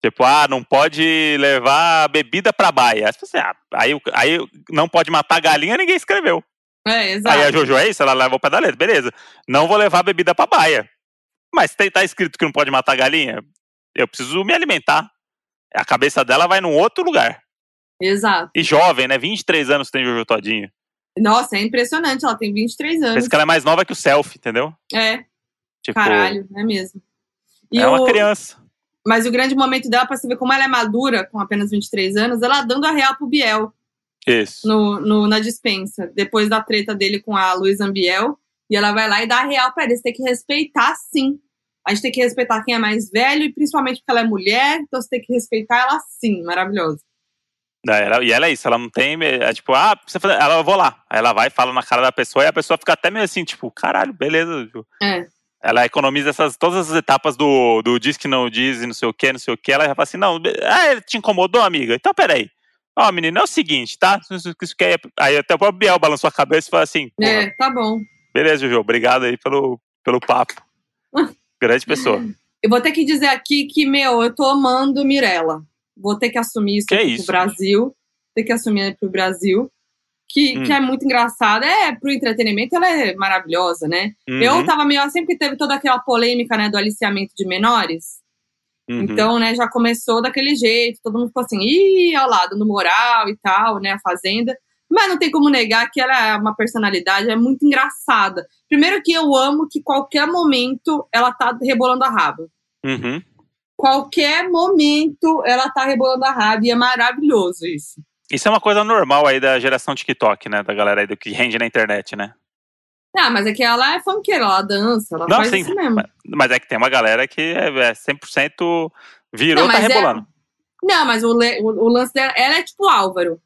B: Tipo, ah, não pode levar bebida pra baia. Aí, você ah, aí, aí não pode matar galinha, ninguém escreveu.
C: É, exato.
B: Aí a Jojo é isso, ela leva o pé da letra. Beleza. Não vou levar bebida pra baia. Mas tem, tá escrito que não pode matar galinha. Eu preciso me alimentar. A cabeça dela vai num outro lugar.
C: Exato.
B: E jovem, né? 23 anos tem Jojo Todinho.
C: Nossa, é impressionante. Ela tem 23 anos.
B: Pensa que ela é mais nova que o selfie, entendeu?
C: É,
B: Tipo,
C: caralho, é mesmo. E
B: é uma
C: o-
B: criança.
C: Mas o grande momento dela, pra você ver como ela é madura, com apenas 23 anos, ela dando a real pro Biel
B: Isso.
C: no, no- na dispensa, depois da treta dele com a Luísa Ambiel. E ela vai lá e dá a real pra eles. Tem que respeitar, sim. A gente tem que respeitar quem é mais velho, e principalmente porque ela é mulher, então você tem que respeitar ela sim. Maravilhoso.
B: É, ela- e ela é isso, ela não tem. É tipo, ah, precisa fazer. Ela, eu vou lá. Aí ela vai, fala na cara da pessoa e a pessoa fica até meio assim, tipo, caralho, beleza.
C: É.
B: Ela economiza essas, todas as etapas do, do diz que não diz e não sei o que, não sei o que. Ela já fala assim, não, ah, ele te incomodou, amiga? Então peraí. Ó, menina, é o seguinte, tá? Isso, Aí até o próprio Biel balançou a cabeça e falou assim,
C: É, tá bom.
B: beleza, Juju, obrigado aí pelo, pelo papo. Grande pessoa.
C: Eu vou ter que dizer aqui que, meu, eu tô amando Mirella. Vou ter que assumir isso
B: Que
C: aqui
B: isso?
C: pro Brasil. Ter que assumir pro Brasil. Que,
B: Hum.
C: que é muito engraçada. É, pro entretenimento ela é maravilhosa, né?
B: Uhum,
C: Eu tava meio assim porque teve toda aquela polêmica, né, do aliciamento de menores.
B: Uhum.
C: Então, né, já começou daquele jeito. Todo mundo ficou assim, ih, ao lado, no moral e tal, né, a Fazenda. Mas não tem como negar que ela é uma personalidade, é muito engraçada. Primeiro que eu amo que qualquer momento ela tá rebolando a raba.
B: Uhum.
C: Qualquer momento ela tá rebolando a raba e é maravilhoso isso.
B: Isso é uma coisa normal aí da geração TikTok, né? Da galera aí do que rende na internet, né?
C: Ah, mas é que ela é funkeira, ela dança, ela
B: Não,
C: faz
B: sim,
C: isso mesmo.
B: Mas é que tem uma galera que é, é 100% virou,
C: Não,
B: tá
C: é-
B: rebolando.
C: Não, mas o, le- o, lance dela, ela é tipo o Álvaro.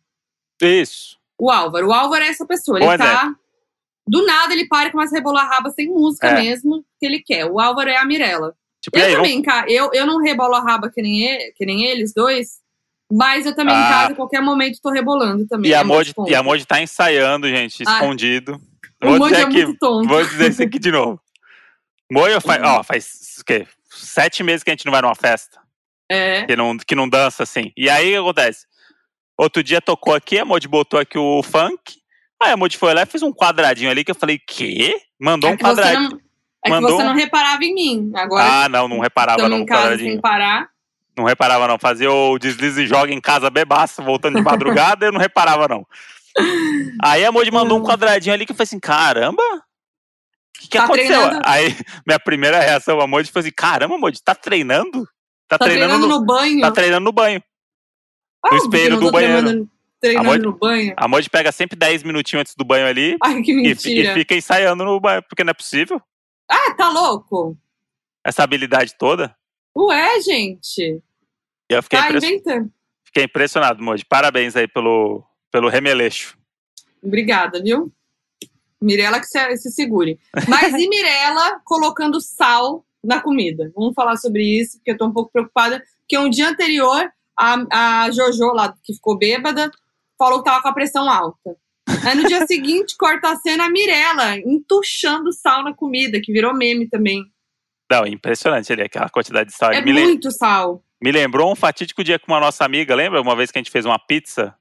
B: Isso.
C: O Álvaro. O Álvaro é essa pessoa. Ele
B: Bom
C: tá. Do nada ele para e começa a rebolar a raba sem música
B: É.
C: mesmo, que ele quer. O Álvaro é a Mirella.
B: Tipo,
C: Eu
B: aí, vamos-
C: também, cara, eu, eu não rebolo a raba que nem, ele, que nem eles dois, mas eu também em
B: Ah.
C: casa, a qualquer momento, tô rebolando também.
B: E a
C: é
B: Mod,
C: muito
B: e a. Mod tá ensaiando, gente,
C: Ah. O
B: Vou dizer
C: é
B: aqui,
C: muito tonto.
B: vou dizer isso aqui de novo. Moio faz, ó, faz o quê? Sete meses que a gente não vai numa festa.
C: É.
B: Que não, que não dança assim. E aí o que acontece? Outro dia tocou aqui, a Modi botou aqui o funk. Aí a Modi foi lá e fez um quadradinho ali que eu falei, quê? Mandou
C: É
B: um
C: que você
B: quadradinho.
C: não, é que
B: Mandou
C: você
B: um-
C: não reparava em mim. Agora
B: Ah, não, não reparava não,
C: em casa sem parar.
B: Não reparava não. Fazia o deslize e joga em casa bebaço, voltando de madrugada, eu não reparava não. Aí a Modi mandou um quadradinho ali que eu falei assim, caramba, o que, que
C: Tá
B: aconteceu?
C: treinando?
B: Aí minha primeira reação, a Modi foi assim, caramba, Modi, tá treinando? Tá,
C: Tá treinando, no, banho.
B: Tá treinando no banho.
C: ah,
B: no espelho do
C: tô
B: banheiro.
C: Treinando, treinando no banho.
B: A Modi pega sempre 10 minutinhos antes do banho ali
C: Ai, que
B: e,
C: mentira.
B: e fica ensaiando no banho, porque não é possível.
C: Ah, tá louco?
B: Essa habilidade toda.
C: Ué, gente.
B: E eu fiquei,
C: Tá inventando.
B: fiquei impressionado, Modi. Parabéns aí pelo, pelo remeleixo.
C: Obrigada, viu? Mirella que se, se segure. Mas e Mirella colocando sal na comida? Vamos falar sobre isso, porque eu tô um pouco preocupada. Porque um dia anterior, a, a Jojo lá, que ficou bêbada, falou que tava com a pressão alta. Aí no dia seguinte, corta a cena, a Mirella entuchando sal na comida, que virou meme também.
B: Não, impressionante ali, aquela quantidade de sal.
C: É
B: me,
C: muito sal.
B: me lembrou um fatídico dia com uma nossa amiga, lembra? Uma vez que a gente fez uma pizza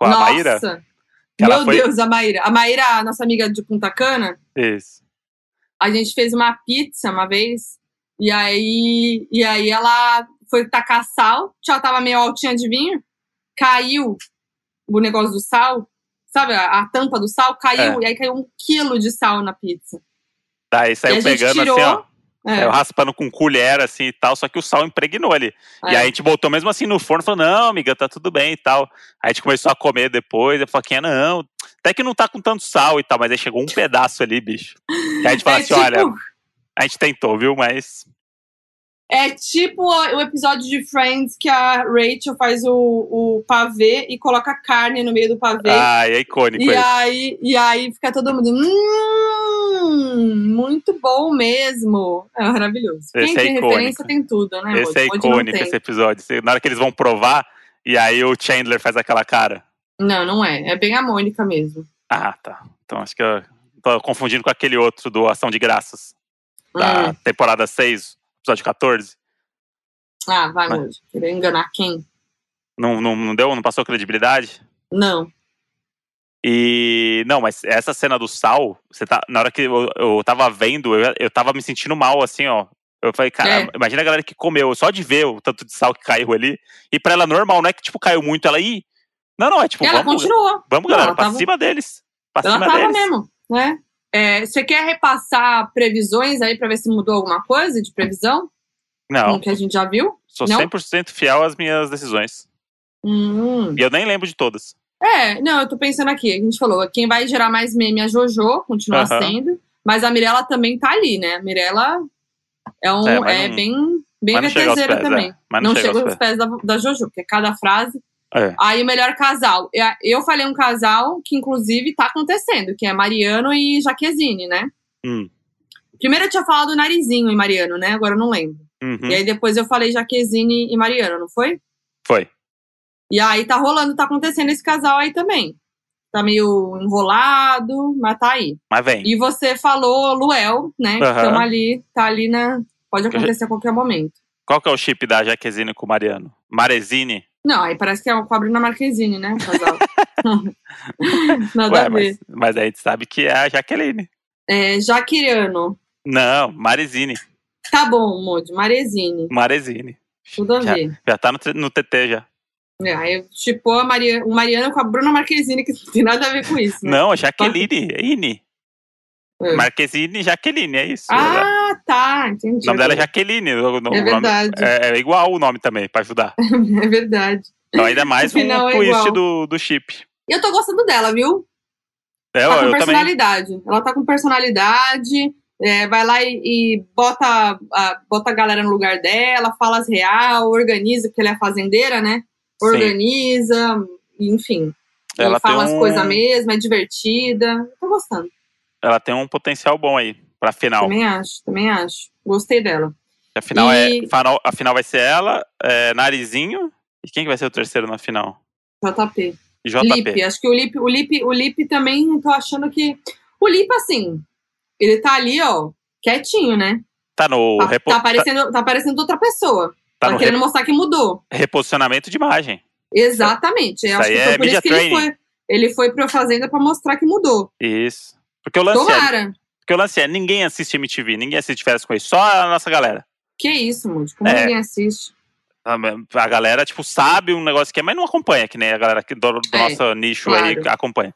B: com a Maíra?
C: Nossa!
B: Ela
C: Meu
B: foi-
C: Deus, a Maíra. A Maíra, a nossa amiga de Punta Cana,
B: Isso.
C: a gente fez uma pizza uma vez, e aí, e aí ela foi tacar sal, já tava meio altinha de vinho, caiu o negócio do sal, sabe, a, a tampa do sal, caiu, e aí caiu um quilo de sal na pizza.
B: Daí
C: e a
B: saiu
C: gente
B: pegando
C: tirou.
B: assim, ó.
C: É,
B: Saiu raspando com colher assim e tal, só que o sal impregnou ali.
C: é.
B: E aí a gente botou mesmo assim no forno, falou, não, amiga, tá tudo bem e tal. Aí a gente começou a comer depois, eu falei, "Quinha, não, até que não tá com tanto sal e tal, mas aí chegou um pedaço ali, bicho. E aí a gente fala
C: É
B: assim,
C: tipo-
B: olha, a gente tentou, viu, mas...
C: É tipo o episódio de Friends que a Rachel faz o, o pavê e coloca carne no meio do pavê.
B: Ah, é icônico
C: E aí, e aí fica todo mundo. Hum, muito bom mesmo. É maravilhoso.
B: Esse
C: Quem
B: é
C: tem
B: icônico.
C: referência tem tudo, né?
B: Esse é
C: Hoje
B: icônico, esse episódio. Na hora que eles vão provar, e aí o Chandler faz aquela cara.
C: Não, não é. É bem a Mônica mesmo.
B: Ah, tá. Então acho que eu tô confundindo com aquele outro do Ação de Graças, da
C: Hum.
B: temporada 6, episódio 14.
C: Ah, vai,
B: Mas-.
C: Querer enganar quem?
B: Não, não, não deu? Não passou credibilidade?
C: Não.
B: E. Não, mas essa cena do sal, você tá, na hora que eu, eu tava vendo, eu, eu tava me sentindo mal, assim, ó. Eu falei, cara,
C: É.
B: imagina a galera que comeu, só de ver o tanto de sal que caiu ali. E pra ela normal, não é que, tipo, caiu muito, ela, ih. Não, não, é tipo,
C: E ela
B: vamos,
C: continuou.
B: vamos
C: Não,
B: galera, pra
C: tava-
B: cima deles. Pra
C: Ela
B: cima
C: tava
B: deles.
C: mesmo, né? É, você quer repassar previsões aí pra ver se mudou alguma coisa de previsão?
B: Não,
C: que a gente já viu?
B: sou
C: não?
B: 100% fiel às minhas decisões.
C: Hum.
B: E eu nem lembro de todas.
C: É, não, eu tô pensando aqui. A gente falou, quem vai gerar mais meme é a Jojo, continua
B: Aham.
C: sendo. Mas a Mirella também tá ali, né? A Mirella é, um,
B: É,
C: é,
B: não-
C: bem, bem VTZera
B: pés,
C: também.
B: é. Mas não,
C: Não,
B: chega aos
C: aos pés da, da Jojo, porque cada frase.
B: É.
C: Aí o melhor casal. Eu- falei um casal que, inclusive, tá acontecendo, que é Mariano e Jaquezine, né?
B: Hum.
C: Primeiro eu tinha falado Narizinho e Mariano, né? Agora eu não lembro.
B: Uhum.
C: E aí depois eu falei Jaquezine e Mariano, não foi?
B: Foi.
C: E aí tá rolando, tá acontecendo esse casal aí também. Tá meio enrolado, mas tá aí.
B: Mas vem.
C: E você falou Luel, né? Que
B: Aham.
C: estamos ali, tá ali na. Pode acontecer a qualquer momento.
B: Qual que é o chip da Jaquezine com o Mariano? Marezine?
C: Não, aí parece que é o Cobre na Marquezine, né? Casal. Nada
B: Ué,
C: a ver.
B: mas, mas a gente sabe que é a Jaqueline.
C: É, Jaquiriano.
B: Não, Marezine.
C: Tá bom, Modi. Marezine.
B: Marezine.
C: Tudo a
B: Já,
C: ver.
B: já tá no, no TT já.
C: É, aí tipo a Maria, o Mariano com a Bruna Marquezine, que não tem nada a ver com isso, né?
B: Não, Jaqueline. É Ine.
C: É.
B: Marquezine Jaqueline, é isso.
C: Ah, tá. Entendi.
B: o nome dela é Jaqueline. O,
C: É
B: nome-
C: verdade.
B: é, é igual o nome também, pra ajudar.
C: É verdade.
B: Então ainda mais um
C: é
B: twist
C: igual.
B: do, do chip.
C: E eu tô gostando dela, viu?
B: É,
C: tá
B: eu,
C: com
B: eu também.
C: personalidade. Ela tá com personalidade. é, vai lá e, e bota, a, bota a galera no lugar dela, fala as real, organiza, porque ela é fazendeira, né?
B: Sim.
C: Organiza, enfim.
B: Ela
C: fala as coisas mesmo, é divertida. Tô gostando.
B: Ela tem um potencial bom aí pra final.
C: Também acho, também acho. Gostei dela.
B: A final,
C: E-
B: é, final, a final vai ser ela, é, Narizinho. E quem que vai ser o terceiro na final?
C: JP.
B: JP.
C: Lipe, acho que o Lipe, o Lipe, o Lipe também tô achando que. O Lipe, assim, ele tá ali, ó, quietinho, né?
B: Tá no.
C: Tá,
B: repo-
C: tá aparecendo, tá aparecendo outra pessoa.
B: tá
C: Tá, querendo mostrar que mudou.
B: re- reposicionamento de imagem.
C: Exatamente.
B: Isso
C: acho que
B: é
C: foi por isso que ele foi. Ele foi pra Fazenda pra mostrar que mudou.
B: Isso. Porque o lance é,
C: Tomara.
B: porque o lance é, ninguém assiste MTV, ninguém assiste férias com isso, só a nossa galera.
C: Que isso, Mude? Como
B: É.
C: ninguém assiste?
B: A a galera, tipo, sabe um negócio que é, mas não acompanha, que nem a galera aqui do, do
C: É,
B: nosso nicho aí
C: claro.
B: acompanha.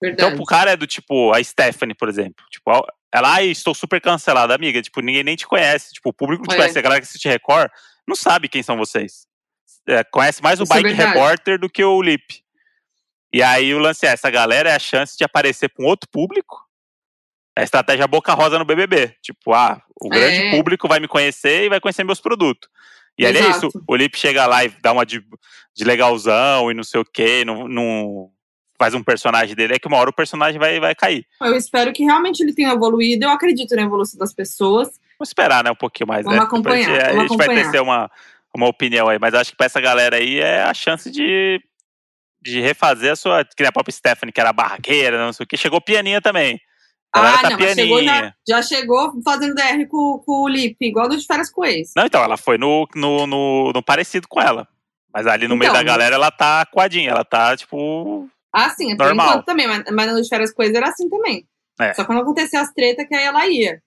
C: Verdade.
B: Então, pro cara é do tipo, a Stephanie, por exemplo. Tipo, ela, ai, estou super cancelada, amiga. Tipo, ninguém nem te conhece. Tipo, o público não te
C: É.
B: conhece. A galera que assiste Record não sabe quem são vocês. É, conhece mais o
C: Isso é
B: Bike. Repórter do que o Lip. E aí o lance é, essa galera é a chance de aparecer um outro público. É a estratégia boca rosa no BBB. Tipo, ah, o grande
C: É.
B: público vai me conhecer e vai conhecer meus produtos. E aí é
C: Exato.
B: isso, o Lip chega lá e dá uma de, de legalzão e não sei o quê, não, não faz um personagem dele, é que uma hora o personagem vai, vai cair.
C: Eu espero que realmente ele tenha evoluído. Eu acredito na evolução das pessoas.
B: Vamos esperar, né, um pouquinho mais.
C: Vamos
B: né?
C: acompanhar,
B: gente,
C: vamos
B: a gente vai
C: acompanhar.
B: ter uma, uma opinião aí, mas acho que pra essa galera aí é a chance de, de refazer a sua. Que a própria Stephanie, que era barraqueira, não sei o que, chegou pianinha também. A galera
C: Ah,
B: tá
C: não, chegou já, já chegou fazendo DR com, com o Lip, igual do de férias com ex.
B: Não, então, ela foi no, no, no, no parecido com ela. Mas ali no meio
C: Então,
B: da galera ela tá coadinha, ela tá, tipo.
C: Ah, sim, é por
B: Normal.
C: enquanto também, mas, mas no de férias com ex era assim também.
B: É.
C: Só quando acontecer as tretas que aí ela ia.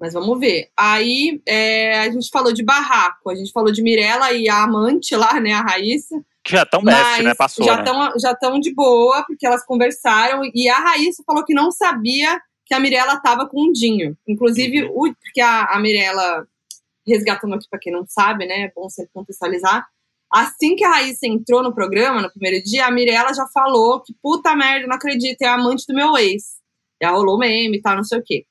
C: Mas vamos ver. Aí é, a gente falou de barraco, a gente falou de Mirella e a amante lá, né, a Raíssa.
B: Que já tão best, né? Passou,
C: já
B: né?
C: estão já tão de boa, porque elas conversaram. E a Raíssa falou que não sabia que a Mirella tava com o Dinho. Inclusive,
B: Uhum.
C: o, porque a, a Mirella, resgatando aqui pra quem não sabe, né? É bom sempre contextualizar. Assim que a Raíssa entrou no programa, no primeiro dia, a Mirella já falou que puta merda, não acredito, é a amante do meu ex. Já rolou meme e tal, não sei o quê.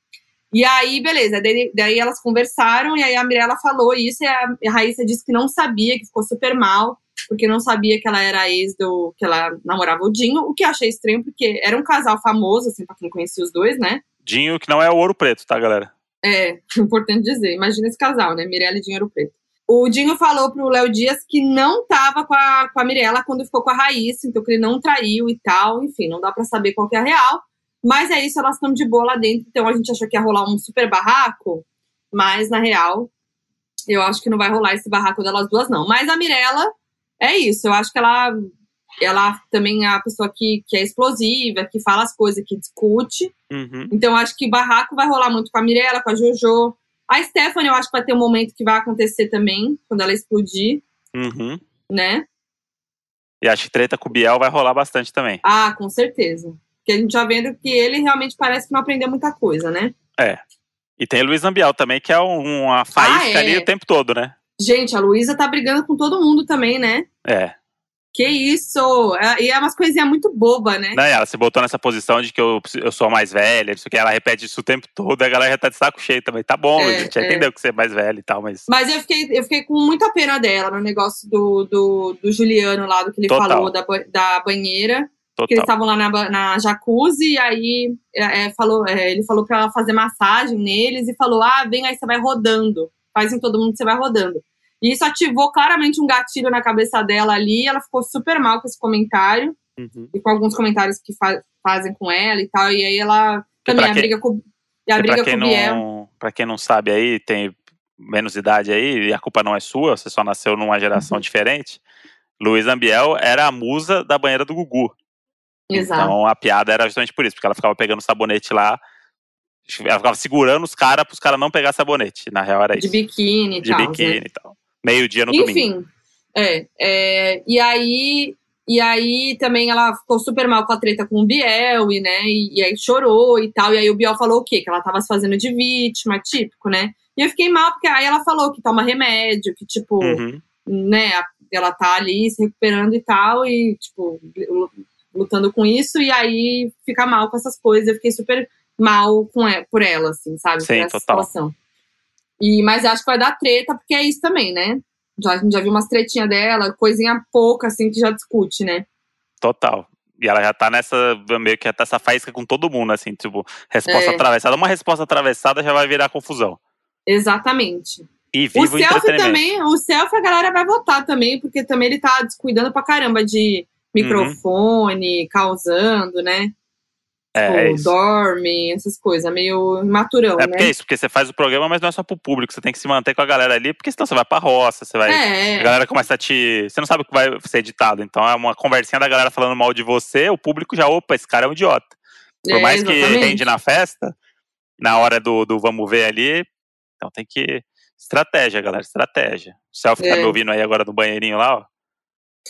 C: E aí, beleza, daí, daí elas conversaram e aí a Mirella falou isso e a, Raíssa disse que não sabia, que ficou super mal, porque não sabia que ela era ex do. que ela namorava o Dinho, o que eu achei estranho, porque era um casal famoso, assim, pra quem conhecia os dois, né?
B: Dinho, que não é o ouro preto, tá, galera?
C: É, importante dizer. Imagina esse casal, né? Mirella e Dinheiro Preto. O Dinho falou pro Léo Dias que não tava com a, com a Mirella quando ficou com a Raíssa, então que ele não traiu e tal. Enfim, não dá pra saber qual que é a real. Mas é isso, elas estão de boa lá dentro. Então a gente achou que ia rolar um super barraco, mas na real, eu acho que não vai rolar esse barraco delas duas, não. Mas a Mirella, é isso. Eu acho que ela, ela também é a pessoa que, que é explosiva, que fala as coisas, que discute.
B: Uhum.
C: Então, acho que barraco vai rolar muito com a Mirella, com a Jojo. A Stephanie, eu acho que vai ter um momento que vai acontecer também, quando ela explodir,
B: Uhum.
C: né?
B: E acho que treta com o Biel vai rolar bastante também.
C: Ah, com certeza. Porque a gente já vendo que ele realmente parece que não aprendeu muita coisa, né?
B: E tem Luiz Ambiel também, que é um- uma faísca
C: Ah, é.
B: ali o tempo todo, né?
C: Gente, a Luísa tá brigando com todo mundo também, né?
B: É.
C: Que isso! É- E é umas coisinhas muito boba, né?
B: Né, ela se botou nessa posição de que eu, eu sou a mais velha, isso que ela repete isso o tempo todo, a galera já tá de saco cheio também. Tá bom,
C: É,
B: a gente
C: é.
B: entendeu que você é mais velha e tal, mas.
C: Mas eu fiquei, eu fiquei com muita pena dela no negócio do, do, do Juliano lá, do que ele
B: Total.
C: falou da, da banheira. Que eles
B: Total.
C: estavam lá na, na jacuzzi, e aí é, é, falou, é, ele falou pra ela fazer massagem neles e falou: ah, vem aí, você vai rodando. Faz em todo mundo, você vai rodando. E isso ativou claramente um gatilho na cabeça dela ali. Ela ficou super mal com esse comentário
B: Uhum.
C: e com alguns comentários que fa- fazem com ela e tal. E aí ela também a briga com, e a briga
B: pra
C: com
B: quem,
C: o Biel.
B: não, pra quem não sabe aí, tem menos idade aí, e a culpa não é sua, você só nasceu numa geração
C: Uhum.
B: diferente. Luiz Ambiel era a musa da banheira do Gugu.
C: Exato.
B: Então a piada era justamente por isso, porque ela ficava pegando sabonete lá, ela ficava segurando os caras pros caras não pegar sabonete. Na real era
C: de
B: isso.
C: biquíni e
B: de
C: tal. né?
B: biquíni e tal. Meio-dia no domingo.
C: Enfim, é, é, e aí e aí também ela ficou super mal com a treta com o Biel e né, e, e aí chorou e tal, e aí o Biel falou o quê? Que ela tava se fazendo de vítima, típico, né? E eu fiquei mal porque aí ela falou que toma remédio, que tipo,
B: Uhum.
C: né, ela tá ali se recuperando e tal e tipo lutando com isso e aí fica mal com essas coisas. Eu fiquei super mal com e- por ela assim, sabe?
B: Sim,
C: por essa
B: total.
C: situação. E mas acho que vai dar treta porque é isso também, né? Já, já viu umas tretinhas dela, coisinha pouca, assim, que já discute, né?
B: Total. E ela já tá nessa, meio que já tá essa faísca com todo mundo, assim, tipo, resposta
C: É.
B: atravessada. Uma resposta atravessada já vai virar confusão.
C: Exatamente.
B: E
C: O
B: viva o,
C: selfie também, o selfie a galera vai votar também, porque também ele tá descuidando pra caramba de microfone, causando, né?
B: É,
C: tipo,
B: é
C: dorme, essas coisas, meio imaturão,
B: É
C: né?
B: porque é isso, porque você faz o programa, mas não é só pro público. Você tem que se manter com a galera ali, porque senão você vai pra roça, você vai. A
C: É,
B: galera começa a te. Você não sabe o que vai ser editado. Então é uma conversinha da galera falando mal de você, o público já, opa, esse cara é um idiota. Por
C: é,
B: mais que
C: exatamente.
B: rende na festa, na hora do, do vamos ver ali, então tem que. Estratégia, galera, estratégia. O tá
C: É.
B: me ouvindo aí agora no banheirinho lá, ó.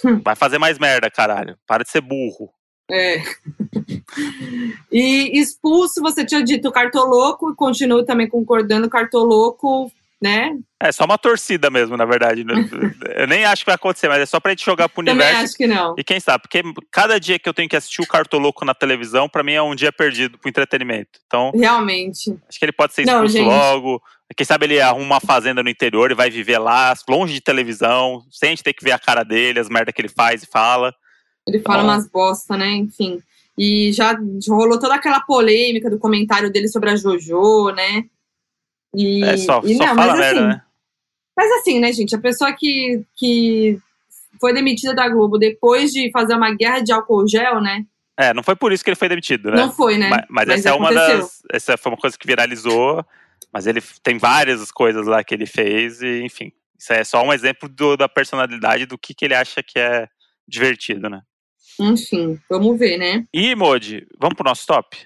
C: Hum.
B: Vai fazer mais merda, caralho. Para de ser burro.
C: É. E expulso, você tinha dito cartoloco, e continuo também concordando, cartoloco, né?
B: É só uma torcida mesmo, na verdade. Eu nem acho que vai acontecer, mas é só pra gente jogar pro
C: Também
B: universo.
C: acho que não.
B: E quem sabe, porque cada dia que eu tenho que assistir o Cartoloco na televisão, pra mim é um dia perdido pro entretenimento. Então,
C: Realmente.
B: acho que ele pode ser
C: Não,
B: expulso
C: gente.
B: logo. Quem sabe ele arruma uma fazenda no interior e vai viver lá, longe de televisão, sem a gente ter que ver a cara dele, as merdas que ele faz e fala.
C: Ele fala
B: Bom.
C: umas bosta, né? Enfim. E já rolou toda aquela polêmica do comentário dele sobre a JoJo, né? E,
B: é, só,
C: e
B: só
C: não,
B: fala
C: mas
B: merda,
C: assim,
B: né?
C: Mas assim, né, gente? A pessoa que, que foi demitida da Globo depois de fazer uma guerra de álcool gel, né?
B: É, não foi por isso que ele foi demitido, né?
C: Não foi, né?
B: Mas, mas essa é uma
C: aconteceu.
B: das. Essa foi uma coisa que viralizou, mas ele tem várias coisas lá que ele fez, e enfim. Isso é só um exemplo do- da personalidade do que, que ele acha que é divertido, né?
C: Enfim, vamos ver, né?
B: E, Modi, vamos pro nosso top?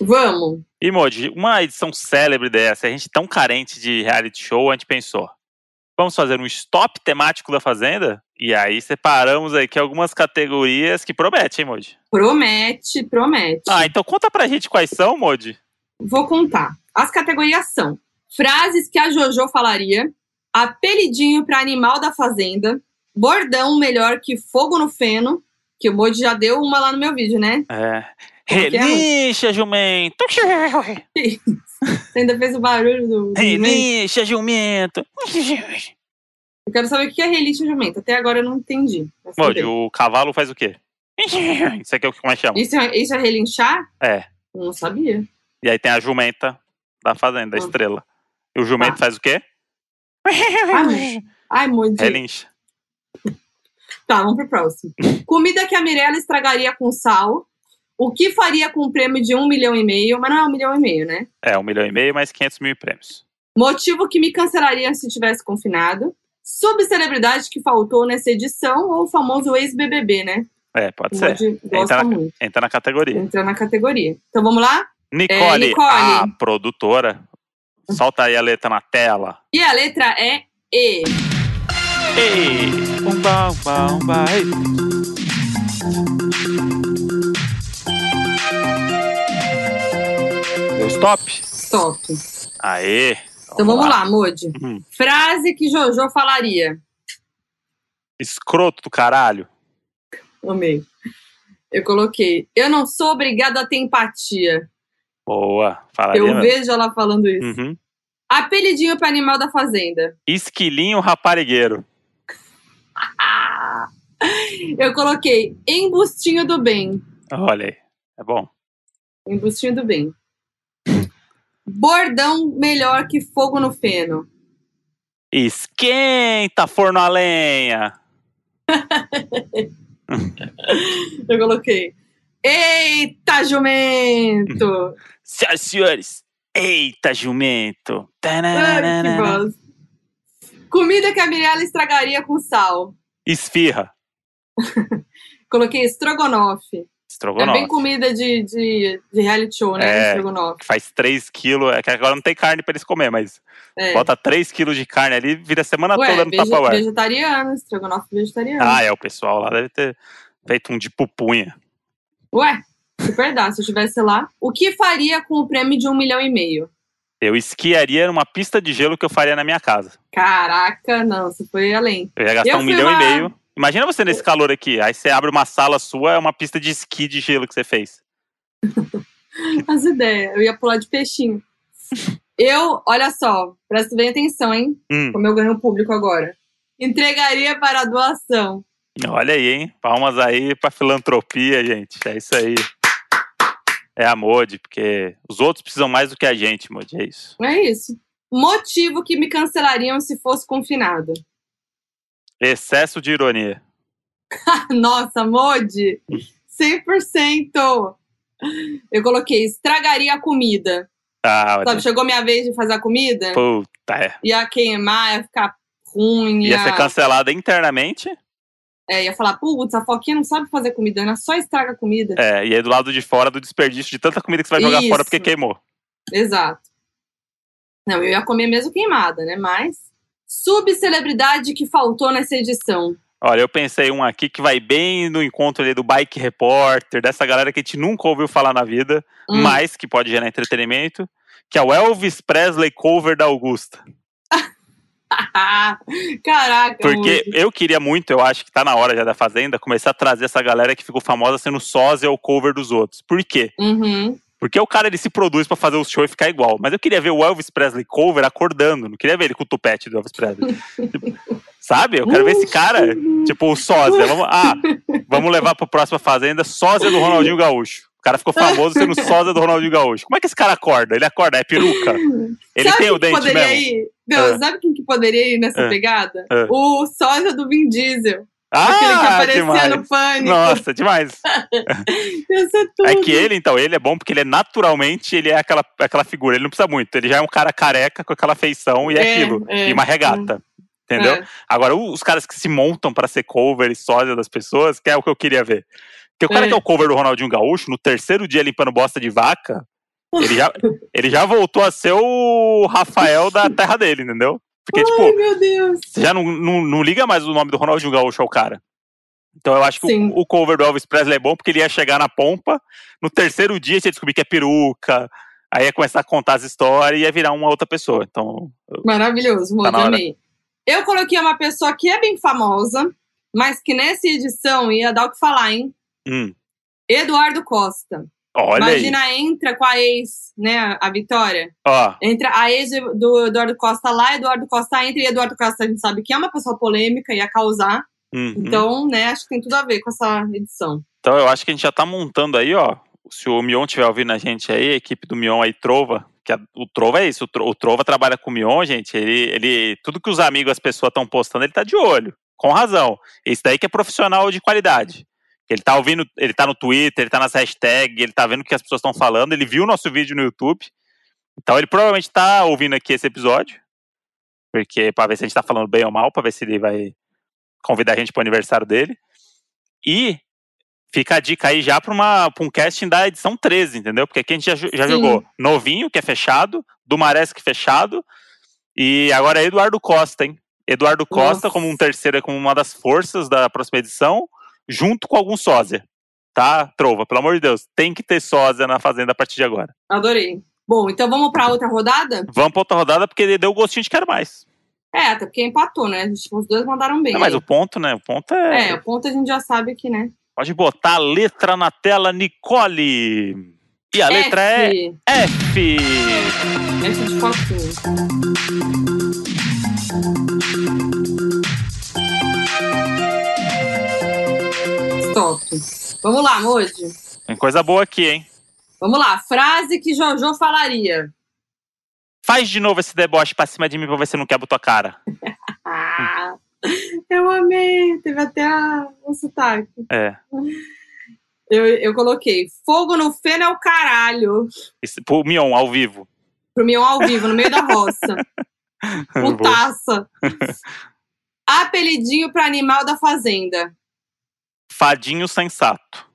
C: Vamos.
B: E, Modi, uma edição célebre dessa, a gente tão carente de reality show, a gente pensou, vamos fazer um stop temático da Fazenda? E aí separamos aqui algumas categorias que prometem, hein, Modi?
C: Promete, promete.
B: Ah, então conta pra gente quais são, Modi.
C: Vou contar. As categorias são frases que a JoJo falaria, apelidinho para animal da fazenda, bordão melhor que fogo no feno, que o Moji já deu uma lá no meu vídeo, né?
B: É.
C: Que é?
B: Relincha, jumento!
C: Você ainda fez o barulho do. jumento.
B: Relincha, jumento!
C: Eu quero saber o que é relincha jumento. Até agora eu não entendi. Bem.
B: o cavalo faz o quê? Isso aqui é o que mais chama.
C: Isso, é, isso é relinchar?
B: É.
C: Eu não sabia.
B: E aí tem a jumenta da fazenda, a
C: Hum.
B: estrela. E o jumento
C: Tá.
B: faz o quê?
C: Ai, Ai, Moji.
B: Relincha.
C: Tá, vamos pro próximo. Comida que a Mirella estragaria com sal. O que faria com um prêmio de um milhão e meio? Mas não é um milhão e meio, né?
B: É, um milhão e meio mais 500 mil prêmios.
C: Motivo que me cancelaria se tivesse confinado. Subcelebridade que faltou nessa edição ou o famoso ex-BBB, né?
B: É, pode
C: O
B: ser. Entra na-
C: muito.
B: Entra na categoria.
C: Entra na categoria. Então vamos lá?
B: Nicole,
C: Nicole.
B: a produtora. Solta aí a letra na tela.
C: E a letra é E.
B: Ei! Umba, umba, umba, ei. Deu stop?
C: Stop.
B: Aê!
C: Então vamos lá, Modi.
B: Hum.
C: Frase que Jojo falaria.
B: Escroto do caralho.
C: Amei. Eu coloquei. Eu não sou obrigada a ter empatia.
B: Boa. Falaria
C: Eu
B: mesmo.
C: vejo ela falando isso.
B: Uhum.
C: Apelidinho para animal da fazenda.
B: Esquilinho raparigueiro.
C: Eu coloquei embustinho do bem.
B: Olha aí. É bom.
C: Embustinho do bem. Bordão melhor que fogo no feno.
B: Esquenta, forno a lenha.
C: Eu coloquei. Eita, jumento!
B: Senhoras e senhores, eita jumento.
C: Ai, que. Comida que a Mirella estragaria com sal.
B: Esfirra.
C: Coloquei estrogonofe. É
B: Estrogonofe.
C: bem comida de, de, de reality show, né?
B: É.
C: Estrogonofe.
B: Que faz 3 quilos. É que agora não tem carne pra eles comer, mas
C: É.
B: bota 3 quilos de carne ali vira a semana
C: Ué,
B: toda no
C: vege-
B: Tupperware.
C: vegetariano, estrogonofe vegetariano.
B: Ah, é, o pessoal lá deve ter feito um de pupunha.
C: Ué, super dá. Se eu estivesse lá, o que faria com o prêmio de um milhão e meio?
B: Eu esquiaria numa pista de gelo que eu faria na minha casa.
C: Caraca, não, você foi além.
B: Eu ia gastar
C: Eu
B: um milhão
C: uma-
B: e meio. Imagina você nesse calor aqui. Aí você abre uma sala sua, é uma pista de esqui de gelo que você fez.
C: As ideias, eu ia pular de peixinho. Eu, olha só, presta bem atenção, hein?
B: Hum,
C: Como eu ganho público agora. Entregaria para doação.
B: Olha aí, hein? Palmas aí pra filantropia, gente. É isso aí. É a Modi, porque os outros precisam mais do que a gente, Modi. É isso.
C: É isso. Motivo que me cancelariam se fosse confinado.
B: Excesso de ironia.
C: Nossa, Modi! 100%! Eu coloquei, estragaria a comida.
B: Ah,
C: Sabe, chegou minha vez de fazer a comida,
B: puta, é.
C: ia queimar, ia ficar ruim,
B: Ia
C: ia,
B: ser cancelada internamente.
C: É, ia falar, putz, a Foquinha não sabe fazer comida, ela só estraga comida.
B: É, e aí do lado de fora do desperdício de tanta comida que você vai jogar fora
C: Isso.
B: porque queimou.
C: Exato. Não, eu ia comer mesmo queimada, né? Mas. Subcelebridade que faltou nessa edição.
B: Olha, eu pensei um aqui que vai bem no encontro ali do Bike Repórter, dessa galera que a gente nunca ouviu falar na vida,
C: Hum.
B: mas que pode gerar entretenimento, que é o Elvis Presley cover da Augusta.
C: Caraca,
B: Porque eu queria muito, eu acho que tá na hora já da Fazenda, começar a trazer essa galera que ficou famosa sendo sósia ou cover dos outros. Por quê?
C: Uhum.
B: Porque o cara ele se produz pra fazer o show e ficar igual. Mas eu queria ver o Elvis Presley cover acordando, não queria ver ele com o tupete do Elvis Presley. Tipo, Sabe? Eu quero ver esse cara, tipo, o sósia. Vamos, ah, vamos levar pra próxima Fazenda, sósia do Ronaldinho Gaúcho. O cara ficou famoso sendo sósia do Ronaldinho Gaúcho. Como é que esse cara acorda? Ele acorda, é peruca. Ele
C: sabe
B: tem o dente
C: poderia
B: mesmo.
C: Ir? Não,
B: É.
C: sabe quem que poderia ir nessa
B: É.
C: pegada?
B: É.
C: O sósia do Vin Diesel. aquele que
B: Ah,
C: aparecia
B: demais.
C: no pânico.
B: Nossa, demais.
C: Ia ser tudo.
B: É que ele, então, ele é bom porque ele é naturalmente, ele é aquela, aquela figura, ele não precisa muito. Ele já é um cara careca com aquela feição e é,
C: É,
B: aquilo.
C: é,
B: e uma regata. Entendeu?
C: É.
B: Agora, o- os caras que se montam pra ser cover e sósia das pessoas, que é o que eu queria ver. Porque o cara
C: É.
B: que é o cover do Ronaldinho Gaúcho, no terceiro dia limpando bosta de vaca, ele já, ele já voltou a ser o Rafael da terra dele, entendeu? Porque,
C: Ai,
B: tipo,
C: meu Deus.
B: você já não, não, não liga mais o nome do Ronaldinho Gaúcho ao cara. Então eu acho que o, o cover do Elvis Presley é bom porque ele ia chegar na pompa, no terceiro dia você ia descobrir que é peruca, aí ia começar a contar as histórias e ia virar uma outra pessoa. Então,
C: Maravilhoso,
B: Tá
C: amei. Eu coloquei uma pessoa que é bem famosa, mas que nessa edição ia dar o que falar, hein?
B: hum,
C: Eduardo Costa.
B: Olha
C: Imagina, entra com a ex, né, a Vitória.
B: aí. Ó,
C: Entra a ex do Eduardo Costa lá, Eduardo Costa entra, e Eduardo Costa a gente sabe que é uma pessoa polêmica, ia causar.
B: uhum.
C: Então, né, acho que tem tudo a ver com essa edição.
B: Então eu acho que a gente já tá montando aí, ó. Se o Mion estiver ouvindo a gente aí, a equipe do Mion aí, Trova, que a- o Trova é isso, o, Tro- o Trova trabalha com o Mion, gente, ele, ele, tudo que os amigos, as pessoas estão postando, ele tá de olho, com razão. Esse daí que é profissional de qualidade. Ele tá ouvindo, ele tá no Twitter, ele tá nas hashtags, ele tá vendo o que as pessoas estão falando, ele viu o nosso vídeo no YouTube, então ele provavelmente tá ouvindo aqui esse episódio, porque para ver se a gente tá falando bem ou mal, para ver se ele vai convidar a gente pro aniversário dele. E fica a dica aí já para um casting da edição 13, entendeu? Porque aqui a gente já, já jogou Novinho, que é fechado, Dumaresque fechado, e agora é Eduardo Costa, hein? Eduardo Costa
C: Nossa.
B: como um terceiro, como uma das forças da próxima edição, junto com algum sósia. Tá, Trova? Pelo amor de Deus, tem que ter sósia na Fazenda a partir de agora.
C: Adorei. Bom, então vamos pra outra rodada?
B: Vamos pra outra rodada, porque deu gostinho de quero mais.
C: É, até porque empatou, né? Os dois mandaram bem.
B: Não, mas o ponto, né? O ponto é.
C: É, o ponto a gente já sabe que, né?
B: Pode botar a letra na tela, Nicole. E a letra é
C: F.
B: F.
C: F de fotinho. Stop. Vamos lá, Moji.
B: Tem coisa boa aqui, hein?
C: Vamos lá. Frase que Jojo falaria.
B: Faz de novo esse deboche pra cima de mim pra ver se não quebro tua cara.
C: Eu amei. Teve até a, o sotaque.
B: É.
C: Eu, eu coloquei fogo no feno é o caralho.
B: Pro Mion, ao vivo.
C: Pro Mion ao vivo, no meio da roça. Putaça. Apelidinho pra animal da fazenda.
B: Fadinho sensato.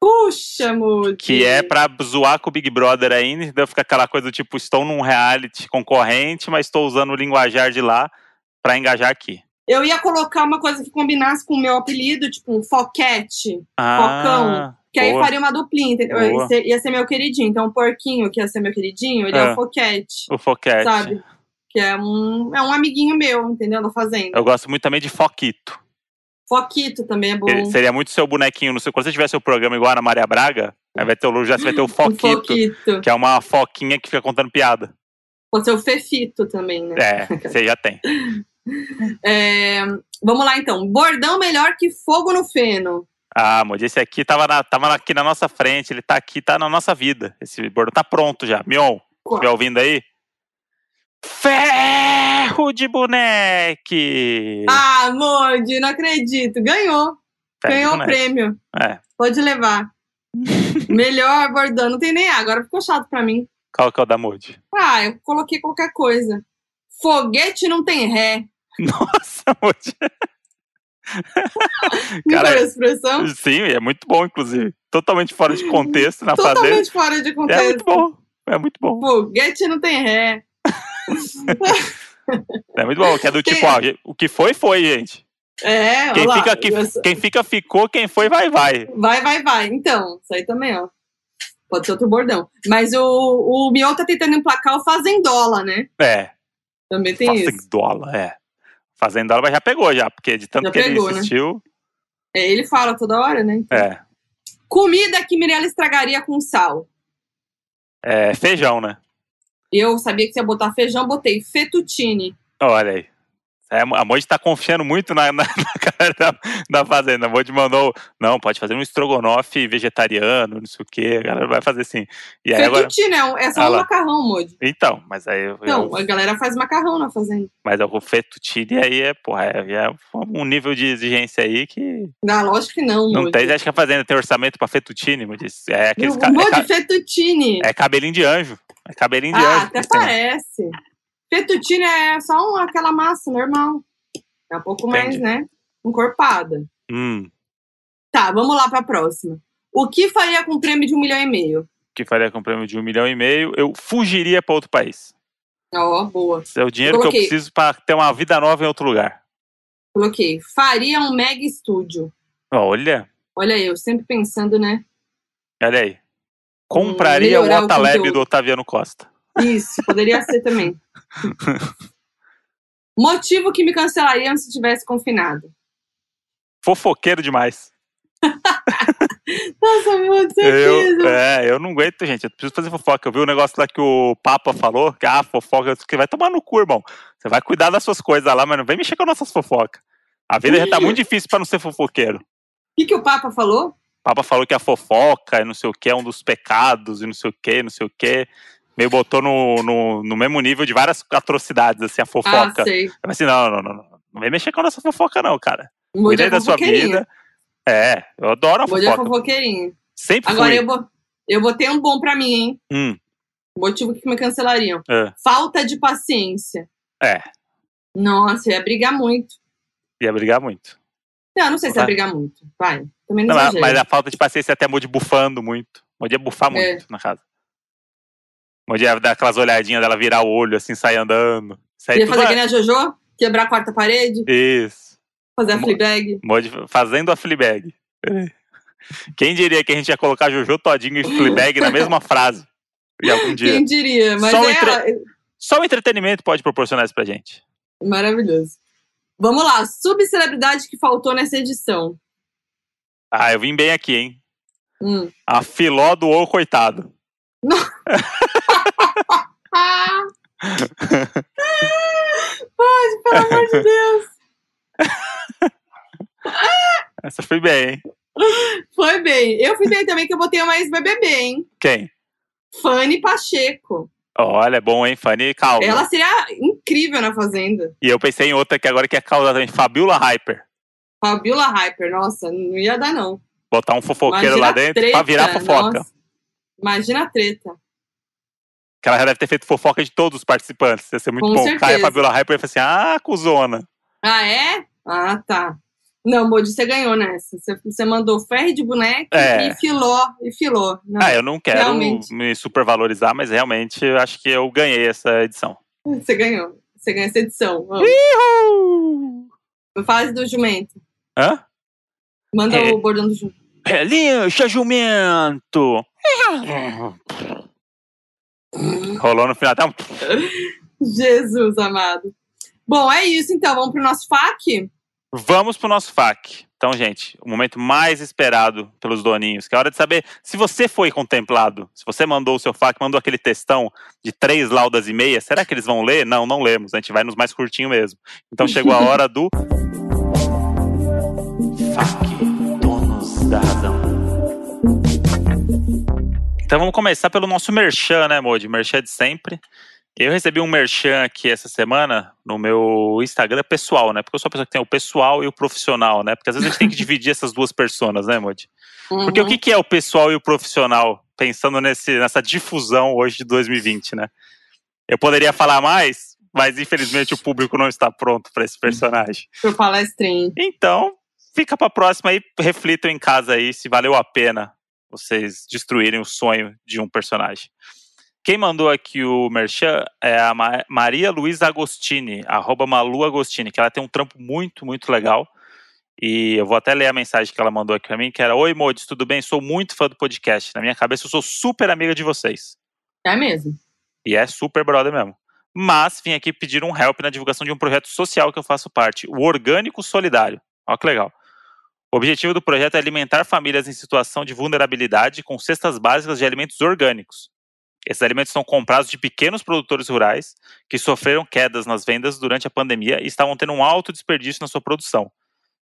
C: Puxa, Moody.
B: Que é pra zoar com o Big Brother ainda. Então fica aquela coisa do tipo, estou num reality concorrente, mas estou usando o linguajar de lá pra engajar aqui.
C: Eu ia colocar uma coisa que combinasse com o meu apelido, tipo um foquete.
B: Ah,
C: Que aí
B: boa.
C: faria uma duplinha, entendeu? Ia ser, ia ser meu queridinho. Então, o porquinho, que ia ser meu queridinho, ele é,
B: É.
C: o foquete,
B: o foquete.
C: sabe? Que é um, é um amiguinho meu, entendeu? Da fazenda.
B: Eu gosto muito também de foquito.
C: Foquito também é bom.
B: Seria muito seu bonequinho. No seu, quando você tiver seu programa igual a Ana Maria Braga, aí vai ter o você vai ter o
C: Um
B: foquito,
C: foquito.
B: que é uma foquinha que fica contando piada.
C: Pode ser o fefito também, né?
B: É, você já tem.
C: É, vamos lá, então. Bordão melhor que fogo no feno.
B: Ah, Moody, esse aqui tava, na- tava aqui na nossa frente, ele tá aqui, tá na nossa vida. Esse bordão tá pronto já. Mion,
C: Qual?
B: estiver ouvindo aí? Ferro de boneque!
C: Ah, Moody, não acredito. Ganhou.
B: Ferro
C: Ganhou o prêmio.
B: É.
C: Pode levar. Melhor bordão, não tem nem A, agora ficou chato pra mim.
B: Qual que é o da Moody?
C: Ah, eu coloquei qualquer coisa. Foguete não tem ré.
B: Nossa.
C: Viu
B: Cara,
C: a expressão?
B: Sim, é muito bom, inclusive. Totalmente fora de contexto na.
C: Totalmente fora de
B: É
C: contexto.
B: muito bom. É muito bom.
C: Foguete não tem ré.
B: É muito bom. Que é do tipo, ó, o que foi, foi, gente.
C: É,
B: Quem
C: olha lá.
B: fica,
C: Essa-
B: quem fica, ficou. Quem foi, vai, vai.
C: Vai, vai, vai. Então, isso aí também, ó. Pode ser outro bordão. Mas o, o Mion tá tentando emplacar o Fazendola, né?
B: É.
C: Também tem isso.
B: Fazendola, é. Fazendola, mas já pegou já, porque de tanto
C: Já
B: que ele
C: pegou, né?
B: insistiu.
C: É, ele fala toda hora, né?
B: É.
C: Comida que Mirella estragaria com sal.
B: É feijão, né?
C: Eu sabia que ia botar feijão, botei fettuccine.
B: Olha aí. É, a Moji tá confiando muito na, na, na da, da fazenda. A Moji mandou, não, pode fazer um estrogonofe vegetariano, não sei o quê. A galera vai fazer assim. E aí agora.
C: Fettuccine é, é só
B: Ah
C: um macarrão, Moody.
B: Então, mas aí. eu-
C: Então,
B: eu-
C: a galera faz macarrão na fazenda.
B: mas o fettuccine aí é, porra, é, é um nível de exigência aí que
C: Ah, lógico que não,
B: não
C: Moody.
B: tem. Acho que a fazenda tem orçamento pra fettuccine, Moji. É, aqueles ca- é,
C: Moody,
B: ca-
C: fettuccine.
B: é cabelinho de anjo. É cabelinho de
C: ah,
B: anjo.
C: até
B: que tem.
C: parece. Fettuccine é só aquela massa normal. É um pouco mais,
B: Entendi.
C: né? Encorpada.
B: Hum,
C: Tá, vamos lá pra próxima. O que faria com um prêmio de um milhão e meio?
B: que faria com um prêmio de um milhão e meio, eu fugiria pra outro país.
C: Ó, boa.
B: Esse é o dinheiro que eu
C: Coloquei.
B: preciso pra ter uma vida nova em outro lugar.
C: Coloquei. Faria um mega estúdio.
B: Olha,
C: Olha eu, sempre pensando, né?
B: olha aí. Compraria o
C: o
B: Otaleb do Otaviano Costa.
C: Isso, poderia ser também. Motivo que me cancelariam se tivesse confinado.
B: Fofoqueiro demais.
C: Nossa, muito
B: Eu, é, eu não aguento, gente. Eu preciso fazer fofoca. Eu vi o negócio lá que o Papa falou, que ah, fofoca, que vai tomar no cu, irmão. Você vai cuidar das suas coisas lá, mas não vem mexer com as nossas fofocas. A vida já tá muito difícil pra não ser fofoqueiro.
C: O que, que o Papa falou?
B: O Papa falou que a fofoca e não sei o que é um dos pecados e não sei o que, não sei o que. Meio botou no, no, no mesmo nível de várias atrocidades, assim, a fofoca.
C: Ah, sei.
B: Falei assim, não, não, não, não. Não vem mexer com a nossa fofoca, não, cara.
C: É
B: da sua vida. É, eu adoro a
C: é
B: fofoca.
C: fofoqueirinho.
B: Sempre
C: Agora
B: fui.
C: eu, bo- eu botei um bom pra mim, hein?
B: Hum,
C: Motivo que me cancelariam.
B: é,
C: Falta de paciência.
B: é,
C: Nossa, eu ia brigar muito.
B: ia brigar muito.
C: Não, não sei se ia brigar muito. Vai. Também não,
B: Não, mas, mas a falta de paciência até Moody bufando muito. Moody ia bufar muito
C: É.
B: na casa. Moody ia dar aquelas olhadinhas dela, virar o olho, assim, sair andando. Aí
C: Ia fazer
B: é-
C: que nem a Jojo? Quebrar a quarta parede?
B: Isso.
C: Fazer a Fleabag?
B: Fazendo a Fleabag. Quem diria que a gente ia colocar Jojo Todinho e Fleabag na mesma frase? E algum dia.
C: Quem diria? Mas
B: Só
C: é
B: Só o entretenimento pode proporcionar isso pra gente.
C: maravilhoso. Vamos lá. Subcelebridade que faltou nessa edição.
B: Ah, eu vim bem aqui, hein?
C: Hum.
B: A filó do ô coitado.
C: Ah! Pode, pelo amor de Deus.
B: Essa foi bem, hein?
C: Foi bem. Eu fui bem também que eu botei uma ex-BBB, hein?
B: Quem?
C: Fanny Pacheco.
B: Olha, é bom, hein? Fanny Calda.
C: Ela seria incrível na Fazenda.
B: E eu pensei em outra que agora que é causa também, Fabiola Hyper.
C: Fabiola Hyper. Nossa, não ia dar, não.
B: Botar um fofoqueiro
C: Imagina
B: lá dentro
C: treta,
B: pra virar fofoca.
C: nossa. Imagina a treta.
B: Que ela já deve ter feito fofoca de todos os participantes. Ia ser muito
C: Com
B: bom.
C: certeza.
B: Caia a Fabiola Hyper e assim: ah, cuzona.
C: Ah, é? Ah, tá. Não, Moody, você ganhou nessa. Você, você mandou ferro de boneca
B: É.
C: e filó, e filó. Não,
B: Ah, eu não quero
C: realmente.
B: me supervalorizar, mas realmente eu acho que eu ganhei essa edição.
C: Você ganhou. Você ganhou essa edição. Vamos. Fase do jumento.
B: Hã?
C: Manda
B: É.
C: o bordão do jumento.
B: Relincha, jumento! Rolou no final até um.
C: Jesus amado. Bom, é isso então. Vamos pro nosso FAQ?
B: Vamos pro nosso FAQ. Então, gente, o momento mais esperado pelos doninhos, que é a hora de saber se você foi contemplado, se você mandou o seu FAQ, mandou aquele textão de três laudas e meia, será que eles vão ler? Não, não lemos, a gente vai nos mais curtinhos mesmo. Então chegou a hora do FAQ, donos da razão. Então vamos começar pelo nosso merchan, né, Modi? Merchan de sempre. Eu recebi um merchan aqui essa semana no meu Instagram pessoal, né? Porque eu sou a pessoa que tem o pessoal e o profissional, né? Porque às vezes a gente tem que dividir essas duas personas, né, Modi? Uhum. Porque o que, que é o pessoal e o profissional, pensando nesse, nessa difusão hoje de 2020, né? Eu poderia falar mais, mas infelizmente o público não está pronto para esse personagem.
C: Pro palestrinho.
B: Então, fica para a próxima e reflitam em casa aí se valeu a pena vocês destruírem o sonho de um personagem. Quem mandou aqui o merchan é a Maria Luísa Agostini, arroba Malu Agostini, que ela tem um trampo muito, muito legal. E eu vou até ler a mensagem que ela mandou aqui pra mim, que era Oi, Modes, tudo bem? Sou muito fã do podcast. Na minha cabeça, eu sou super amiga de vocês.
C: É mesmo.
B: E é super brother mesmo. Mas vim aqui pedir um help na divulgação de um projeto social que eu faço parte, o Orgânico Solidário. Olha que legal. O objetivo do projeto é alimentar famílias em situação de vulnerabilidade com cestas básicas de alimentos orgânicos. Esses alimentos são comprados de pequenos produtores rurais que sofreram quedas nas vendas durante a pandemia e estavam tendo um alto desperdício na sua produção.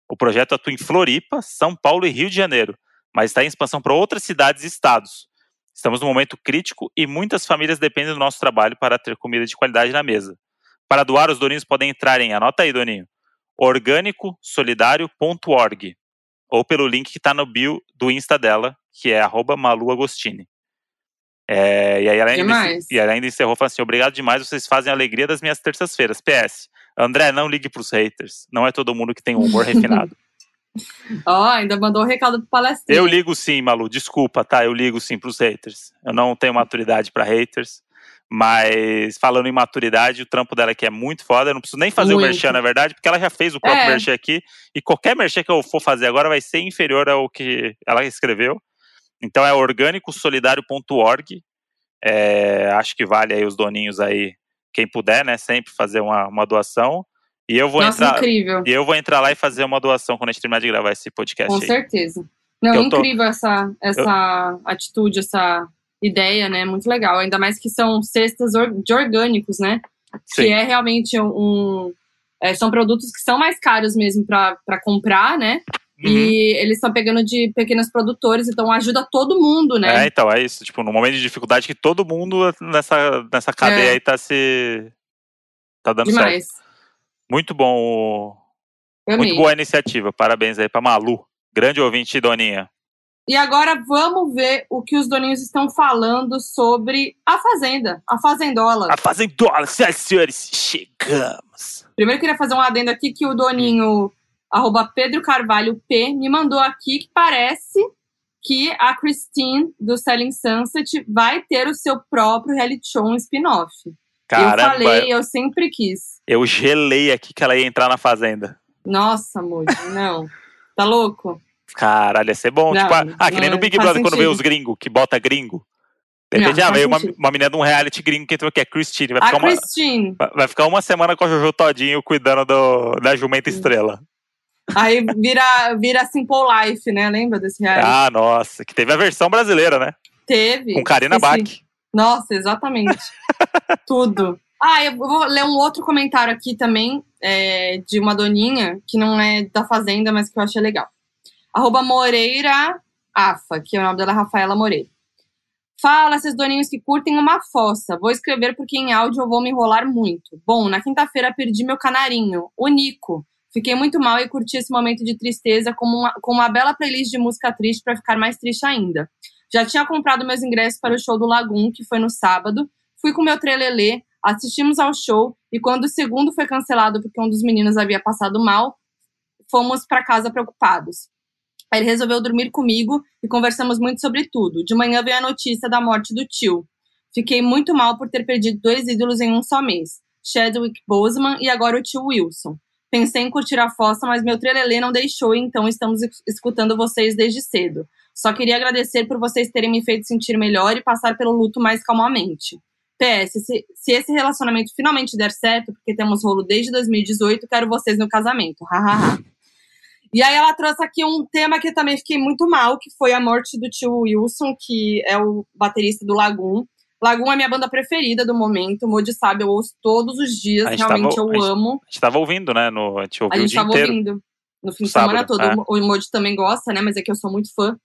B: O projeto atua em Floripa, São Paulo e Rio de Janeiro, mas está em expansão para outras cidades e estados. Estamos num momento crítico e muitas famílias dependem do nosso trabalho para ter comida de qualidade na mesa. Para doar, os doninhos podem entrar em, anota aí, Doninho, orgânicosolidário.org ou pelo link que está no bio do Insta dela, que é maluagostini. É, e aí ela ainda, e ela ainda encerrou falando assim: obrigado demais, vocês fazem a alegria das minhas terças-feiras. PS. André, não ligue pros haters. Não é todo mundo que tem um humor refinado.
C: Ó, oh, ainda mandou um recado pro palestrinho.
B: Eu ligo sim, Malu. Desculpa, tá? Eu ligo sim pros haters. Eu não tenho maturidade para haters. Mas falando em maturidade, o trampo dela aqui é muito foda. Eu não preciso nem fazer muito. o merchan, na verdade, porque ela já fez o próprio é. merchan aqui. E qualquer merchan que eu for fazer agora vai ser inferior ao que ela escreveu. Então é orgânicosolidário.org. É, acho que vale aí os doninhos aí, quem puder, né? Sempre fazer uma, uma doação. E eu vou
C: Nossa,
B: entrar.
C: Incrível.
B: E eu vou entrar lá e fazer uma doação quando a gente terminar de gravar esse podcast.
C: Com
B: aí.
C: certeza. Não, incrível tô... essa, essa eu... atitude, essa ideia, né? Muito legal. Ainda mais que são cestas de orgânicos, né? Sim. Que é realmente um. É, são produtos que são mais caros mesmo para comprar, né? Uhum. E eles estão pegando de pequenos produtores, então ajuda todo mundo, né?
B: É, então, é isso. Tipo, no momento de dificuldade que todo mundo nessa, nessa cadeia é. aí tá se. tá dando Demais. certo. Muito bom. Muito boa a iniciativa. Parabéns aí pra Malu. Grande ouvinte, Doninha.
C: E agora vamos ver o que os doninhos estão falando sobre a Fazenda, a Fazendola.
B: A Fazendola, senhoras e senhores, chegamos.
C: Primeiro queria fazer um adendo aqui que o doninho arroba Pedro Carvalho P, me mandou aqui que parece que a Christine do Selling Sunset vai ter o seu próprio reality show um spin-off. Eu falei, eu sempre quis.
B: Eu gelei aqui que ela ia entrar na Fazenda.
C: Nossa, amor, não. tá louco?
B: Caralho, ia ser bom. Não, tipo, ah, que nem no Big Brother, sentido. quando vê os gringos, que bota gringo. De repente, ah, veio uma, uma menina de um reality gringo que entrou aqui, é Christine. Vai
C: a
B: ficar
C: Christine.
B: Uma, vai ficar uma semana com a Jojo Todinho cuidando do, da jumenta estrela.
C: Aí vira, vira Simple Life, né? Lembra desse reality?
B: Ah, nossa. Que teve a versão brasileira, né?
C: Teve.
B: Com Karina Esse... Bach.
C: Nossa, exatamente. Tudo. Ah, eu vou ler um outro comentário aqui também, é, de uma doninha, que não é da Fazenda, mas que eu achei legal. Arroba Moreira Afa, que é o nome dela Rafaela Moreira. Fala, esses doninhos que curtem uma fossa. Vou escrever porque em áudio eu vou me enrolar muito. Bom, na quinta-feira perdi meu canarinho, o Nico. Fiquei muito mal e curti esse momento de tristeza com uma, com uma bela playlist de música triste para ficar mais triste ainda. Já tinha comprado meus ingressos para o show do Lagoon, que foi no sábado. Fui com meu trelelê, assistimos ao show e quando o segundo foi cancelado porque um dos meninos havia passado mal, fomos para casa preocupados. Ele resolveu dormir comigo e conversamos muito sobre tudo. De manhã veio a notícia da morte do tio. Fiquei muito mal por ter perdido dois ídolos em um só mês: Chadwick Boseman e agora o tio Wilson. Pensei em curtir a fossa, mas meu trelelê não deixou, então estamos escutando vocês desde cedo. Só queria agradecer por vocês terem me feito sentir melhor e passar pelo luto mais calmamente. PS, se, se esse relacionamento finalmente der certo, porque temos rolo desde 2018, quero vocês no casamento. Hahaha. E aí ela trouxe aqui um tema que eu também fiquei muito mal, que foi a morte do tio Wilson, que é o baterista do Lagoon. Lagoon é minha banda preferida do momento. O Modi sabe, eu ouço todos os dias. Realmente tava, eu
B: a
C: amo.
B: A gente tava ouvindo, né? No, a gente ouviu
C: a gente tava
B: inteiro.
C: ouvindo no fim de semana todo. É. O Modi também gosta, né? Mas é que eu sou muito fã.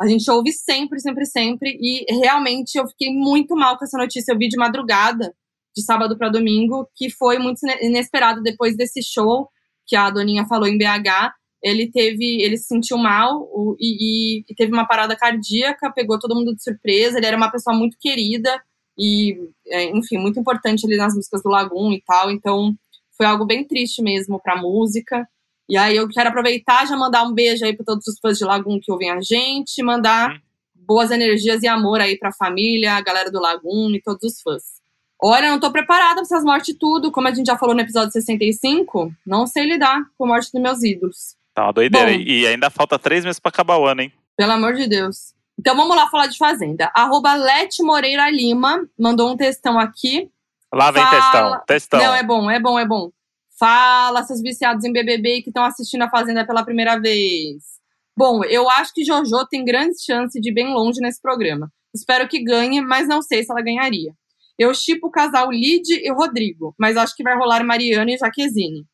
C: A gente ouve sempre, sempre, sempre. E realmente eu fiquei muito mal com essa notícia. Eu vi de madrugada. de sábado para domingo, que foi muito inesperado depois desse show que a Doninha falou em BH. Ele teve, ele se sentiu mal o, e, e, teve uma parada cardíaca, pegou todo mundo de surpresa. Ele era uma pessoa muito querida e, é, enfim, muito importante ali nas músicas do Lagoon e tal. Então, foi algo bem triste mesmo para a música. E aí eu quero aproveitar já mandar um beijo aí para todos os fãs de Lagoon que ouvem a gente, mandar hum. boas energias e amor aí para a família, a galera do Lagoon e todos os fãs. Olha, não tô preparada pra essas mortes tudo, como a gente já falou no episódio 65, não sei lidar com a morte dos meus ídolos.
B: Tá uma doideira. Bom, e ainda falta três meses para acabar o ano, hein?
C: Pelo amor de Deus. Então vamos lá falar de Fazenda. Arroba Lete Moreira Lima mandou um textão aqui.
B: Lá vem Fala... textão. Textão.
C: Não, é bom, é bom, é bom. Fala, seus viciados em BBB que estão assistindo a Fazenda pela primeira vez. Bom, eu acho que Jojo tem grandes chances de ir bem longe nesse programa. Espero que ganhe, mas não sei se ela ganharia. Eu chipo o casal Lid e Rodrigo, mas acho que vai rolar Mariana e Jaquezine.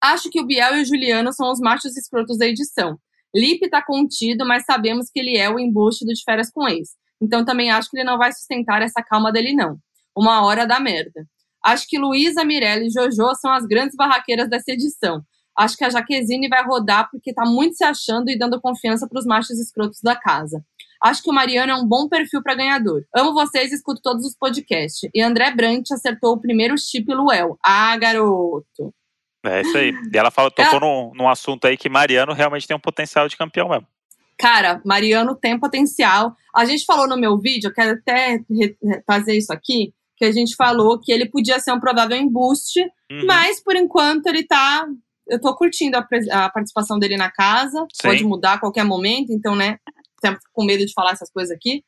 C: Acho que o Biel e o Juliano são os machos escrotos da edição. Lipe tá contido, mas sabemos que ele é o embuste do de férias com ex. Então também acho que ele não vai sustentar essa calma dele, não. Uma hora da merda. Acho que Luísa, Mirella e Jojo são as grandes barraqueiras dessa edição. Acho que a Jaquezine vai rodar porque tá muito se achando e dando confiança para os machos escrotos da casa. Acho que o Mariano é um bom perfil para ganhador. Amo vocês escuto todos os podcasts. E André Brant acertou o primeiro chip Luel. Ah, garoto.
B: É isso aí. E ela falou, tocou ela... num, num assunto aí que Mariano realmente tem um potencial de campeão mesmo.
C: Cara, Mariano tem potencial. A gente falou no meu vídeo, eu quero até fazer isso aqui, que a gente falou que ele podia ser um provável embuste, uhum. mas por enquanto ele tá. Eu tô curtindo a, a participação dele na casa. Sim. Pode mudar a qualquer momento, então, né? Sempre com medo de falar essas coisas aqui.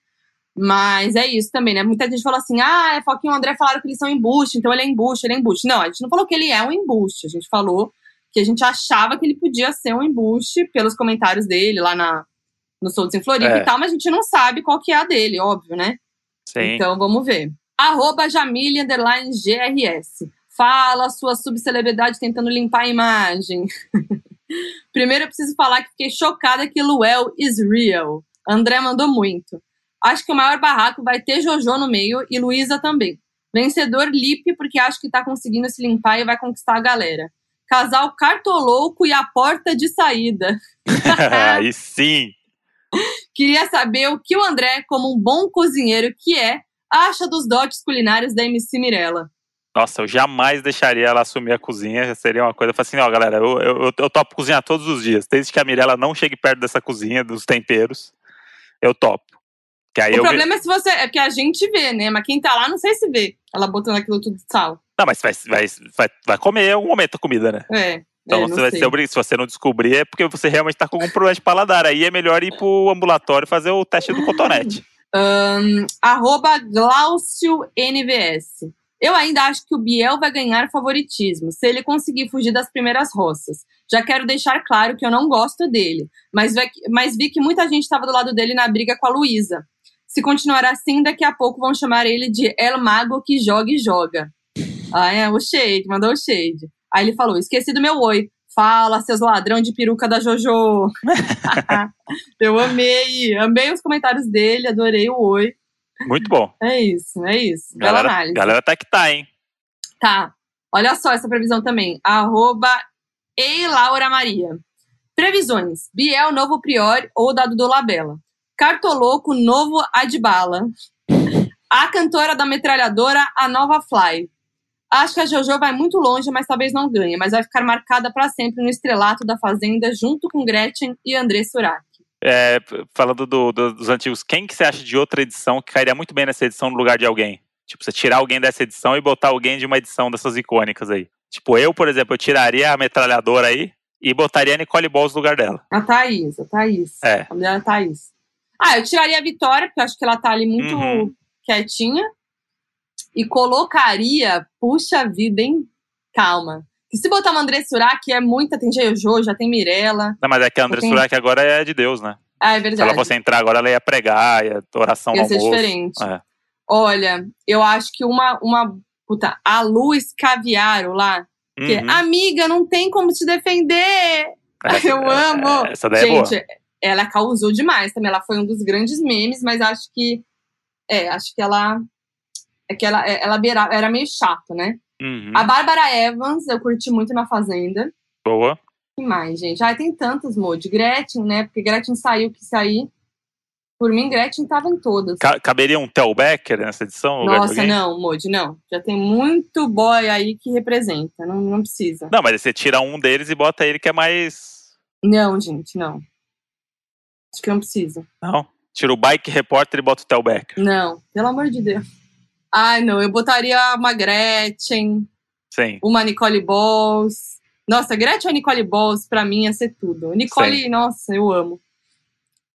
C: Mas é isso também, né? Muita gente falou assim: ah, é Foquinho e o André falaram que eles são embuste, então ele é embuste, ele é embuste. Não, a gente não falou que ele é um embuste, a gente falou que a gente achava que ele podia ser um embuste pelos comentários dele lá na, no Souls em Floripa é. e tal, mas a gente não sabe qual que é a dele, óbvio, né? Sim. Então vamos ver. Arroba Jamile Underline GRS. Fala sua subcelebridade tentando limpar a imagem. Primeiro eu preciso falar que fiquei chocada que Luel is real. André mandou muito. Acho que o maior barraco vai ter Jojo no meio e Luísa também. Vencedor Lipe, porque acho que tá conseguindo se limpar e vai conquistar a galera. Casal cartolouco e a porta de saída.
B: Aí sim!
C: Queria saber o que o André, como um bom cozinheiro que é, acha dos dotes culinários da MC Mirella?
B: Nossa, eu jamais deixaria ela assumir a cozinha. Seria uma coisa, eu assim, ó, galera, eu, eu, eu topo cozinhar todos os dias. Desde que a Mirella não chegue perto dessa cozinha, dos temperos, eu topo.
C: Que aí o problema vi... é se você. É que a gente vê, né? Mas quem tá lá não sei se vê. Ela botando aquilo tudo de sal.
B: Não, mas vai, vai, vai, vai comer em algum momento a comida, né?
C: É.
B: Então
C: é,
B: você vai ser se você não descobrir, é porque você realmente tá com algum problema de paladar. Aí é melhor ir pro ambulatório fazer o teste do cotonete.
C: Um, arroba Glaucio NVS. Eu ainda acho que o Biel vai ganhar favoritismo se ele conseguir fugir das primeiras roças. Já quero deixar claro que eu não gosto dele, mas, mas vi que muita gente estava do lado dele na briga com a Luísa. Se continuar assim, daqui a pouco vão chamar ele de El Mago que joga e joga. Ah, é, o Shade, mandou o Shade. Aí ele falou: esqueci do meu oi. Fala, seus ladrão de peruca da Jojo. eu amei, amei os comentários dele, adorei o oi.
B: Muito bom.
C: É isso, é isso. Bela
B: galera,
C: análise.
B: Galera tá que tá, hein?
C: Tá. Olha só essa previsão também. Arroba Ei Laura Maria. Previsões. Biel, novo prior ou dado do Labela. Cartoloco, novo Adbala. A cantora da metralhadora, a nova Fly. Acho que a JoJo vai muito longe, mas talvez não ganhe, mas vai ficar marcada para sempre no estrelato da Fazenda, junto com Gretchen e André Surak.
B: É, falando do, do, dos antigos, quem que você acha de outra edição que cairia muito bem nessa edição no lugar de alguém? Tipo, você tirar alguém dessa edição e botar alguém de uma edição dessas icônicas aí. Tipo, eu, por exemplo, eu tiraria a metralhadora aí e botaria a Nicole Balls no lugar dela.
C: A Thaís, a Thaís.
B: É.
C: A mulher é a Thaís. Ah, eu tiraria a Vitória, porque eu acho que ela tá ali muito uhum. quietinha e colocaria, puxa vida, hein? Calma. E se botar uma André Surak, é muita, tem Jojo, já tem Mirella.
B: Não, mas é que a André tem... Surak agora é de Deus, né?
C: Ah, é verdade. Se
B: ela fosse entrar agora, ela ia pregar, ia oração ia
C: no ser
B: almoço.
C: diferente.
B: É.
C: Olha, eu acho que uma, uma puta, a Luz Caviaro lá, que uhum. amiga, não tem como te defender. Essa, eu amo.
B: Essa daí
C: Gente,
B: é boa.
C: Ela causou demais também. Ela foi um dos grandes memes, mas acho que. É, acho que ela é que ela, ela beira- era meio chato, né?
B: Uhum.
C: A Bárbara Evans, eu curti muito na Fazenda.
B: Boa.
C: que mais, gente? Ah, tem tantos mod. Gretchen, né? Porque Gretchen saiu, que sair. Por mim, Gretchen tava em todas.
B: Ca- caberia um Tel Becker nessa edição?
C: Nossa, não, mod, não. Já tem muito boy aí que representa. Não, não precisa.
B: Não, mas você tira um deles e bota ele que é mais.
C: Não, gente, não. Acho que não precisa.
B: Não. Tira o Bike Repórter e bota o Tel Becker.
C: Não, pelo amor de Deus. Ai, não, eu botaria uma Gretchen,
B: Sim.
C: uma Nicole Balls. Nossa, Gretchen ou Nicole Balls, pra mim, ia ser tudo. Nicole, nossa, eu amo.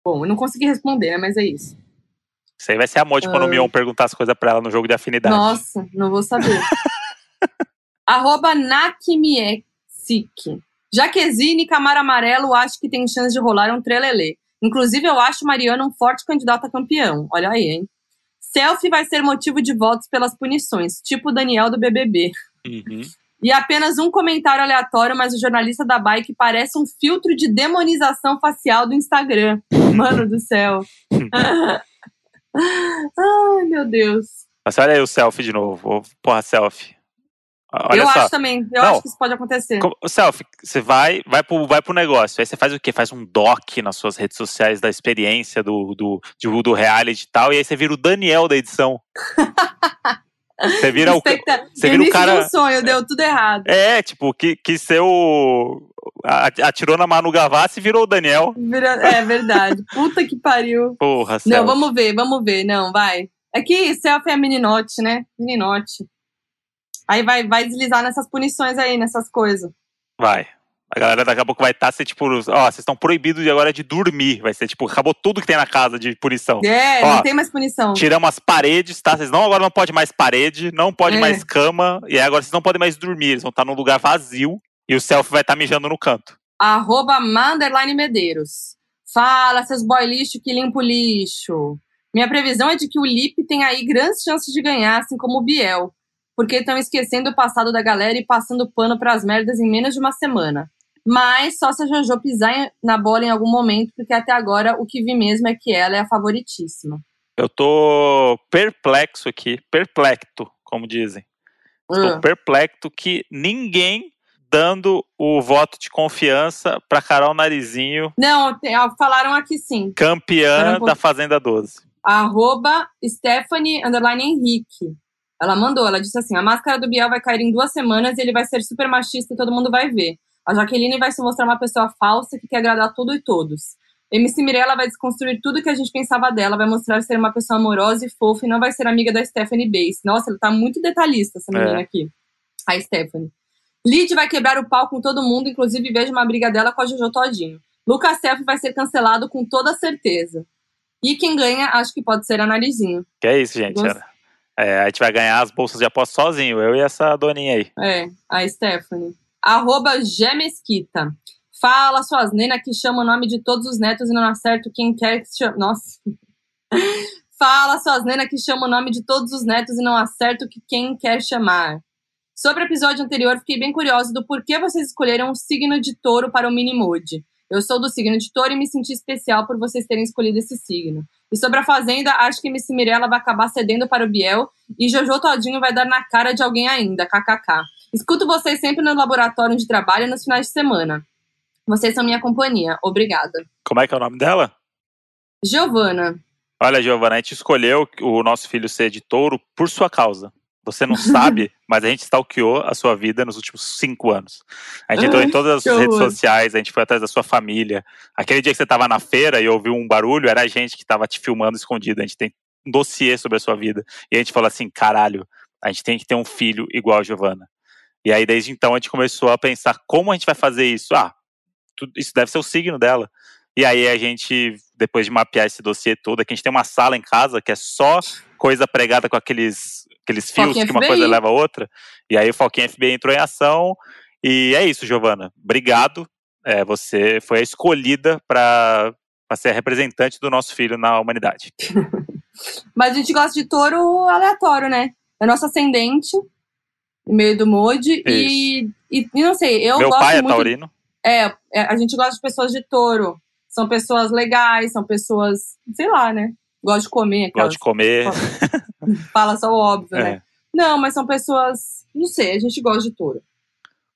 C: Bom, eu não consegui responder, né, mas é isso.
B: Isso aí vai ser a Modi quando o
C: Ah.
B: Mion perguntar as coisas pra ela no jogo de afinidade.
C: Nossa, não vou saber. Arroba Nakimiexik. Jaquezine Camaro Amarelo acho que tem chance de rolar um trelelê. Inclusive, eu acho Mariana um forte candidato a campeão. Olha aí, hein? Selfie vai ser motivo de votos pelas punições, tipo o Daniel do BBB.
B: Uhum.
C: E apenas um comentário aleatório, mas o jornalista da bike parece um filtro de demonização facial do Instagram. Mano do céu. Ai, meu Deus.
B: Mas olha aí o selfie de novo. Porra, selfie. Olha
C: eu
B: só.
C: acho também. Eu
B: Não.
C: acho que isso pode acontecer.
B: Selfie, você vai, vai, pro, vai pro negócio. Aí você faz o quê? Faz um doc nas suas redes sociais da experiência do, do, de- do reality e tal. E aí você vira o Daniel da edição. Você vira o. Você vira o cara-
C: de um sonho, deu tudo errado.
B: É, tipo, que, que seu. Atirou na Manu Gavassi e virou o Daniel.
C: Vira- É verdade. Puta que pariu.
B: Porra,
C: Não,
B: selfie.
C: vamos ver, vamos ver. Não, vai. É que selfie é meninote, né? Meninote. Aí vai, vai deslizar nessas punições aí, nessas coisas.
B: Vai. A galera daqui a pouco vai estar, ser tipo, ó, vocês estão proibidos de agora de dormir. Vai ser tipo, acabou tudo que tem na casa de punição.
C: É,
B: Ó,
C: não tem mais punição.
B: Tiramos as paredes, tá? Vocês não agora não pode mais parede, não pode
C: É.
B: mais cama, e aí agora vocês não podem mais dormir. Eles vão estar num lugar vazio e o selfie vai estar mijando no canto.
C: Arroba Manderline Medeiros. Fala, seus boy lixo que limpa o lixo. Minha previsão é de que o Lipe tem aí grandes chances de ganhar, assim como o Biel. Porque estão esquecendo o passado da galera e passando pano pras merdas em menos de uma semana. Mas só se a Jojo pisar na bola em algum momento, porque até agora o que vi mesmo é que ela é a favoritíssima.
B: Eu tô perplexo aqui, perplecto, como dizem. Estou
C: Ah.
B: perplexo que ninguém dando o voto de confiança pra Carol Narizinho,
C: Não, falaram aqui sim.
B: Campeã da Fazenda 12.
C: arroba Stephanie underline Henrique. Ela mandou, ela disse assim: a máscara do Biel vai cair em duas semanas e ele vai ser super machista e todo mundo vai ver. A Jaqueline vai se mostrar uma pessoa falsa que quer agradar tudo e todos. MC Mirella vai desconstruir tudo que a gente pensava dela, vai mostrar ser uma pessoa amorosa e fofa e não vai ser amiga da Stephanie Bass. Nossa, ela tá muito detalhista, essa menina
B: É.
C: aqui. A Stephanie. Lid vai quebrar o pau com todo mundo, inclusive vejo uma briga dela com a Jojo Todinho. Lucas Self vai ser cancelado com toda certeza. E quem ganha, acho que pode ser a Narizinho.
B: Que é isso, gente.
C: Gosto.
B: É, a gente vai ganhar as bolsas de aposta sozinho, eu e essa doninha aí.
C: É, a Stephanie. Arroba Gemesquita. Fala suas nenas que chamam o nome de todos os netos e não acerto quem quer que. Nossa. Fala suas nenas que chamam o nome de todos os netos e não acerto que quem quer chamar. Sobre o episódio anterior, fiquei bem curiosa do porquê vocês escolheram o signo de touro para o mini-mood. Eu sou do signo de touro e me senti especial por vocês terem escolhido esse signo. E sobre a Fazenda, acho que MC Mirella vai acabar cedendo para o Biel e Jojo Todinho vai dar na cara de alguém ainda, kkk. Escuto vocês sempre no laboratório de trabalho e nos finais de semana. Vocês são minha companhia. Obrigada.
B: Como é que é o nome dela?
C: Giovana.
B: Olha, Giovana, a gente escolheu o nosso filho ser de touro por sua causa. Você não sabe, mas a gente stalkeou a sua vida nos últimos cinco anos. A gente entrou em todas as redes
C: horror.
B: sociais, a gente foi atrás da sua família. Aquele dia que você estava na feira e ouviu um barulho, era a gente que estava te filmando escondido. A gente tem um dossiê sobre a sua vida. E a gente falou assim: caralho, a gente tem que ter um filho igual a Giovana. E aí, desde então, a gente começou a pensar como a gente vai fazer isso. Ah, tudo- isso deve ser o signo dela. E aí a gente, depois de mapear esse dossiê todo, aqui a gente tem uma sala em casa que é só coisa pregada com aqueles, aqueles fios
C: Foquinha
B: que uma
C: FBI.
B: coisa leva a outra. E aí o Foquinha FBI entrou em ação. E é isso, Giovana. Obrigado. É, você foi a escolhida para ser a representante do nosso filho na humanidade.
C: Mas a gente gosta de touro aleatório, né? É nosso ascendente, no meio do Mode. E, e, e não sei, eu
B: Meu
C: gosto
B: pai é
C: muito.
B: taurino.
C: É, é, a gente gosta de pessoas de touro. São pessoas legais, são pessoas, sei lá, né? Gosta de comer.
B: Gosta de comer.
C: Fala só o óbvio, é. né? Não, mas são pessoas, não sei, a gente gosta de tudo.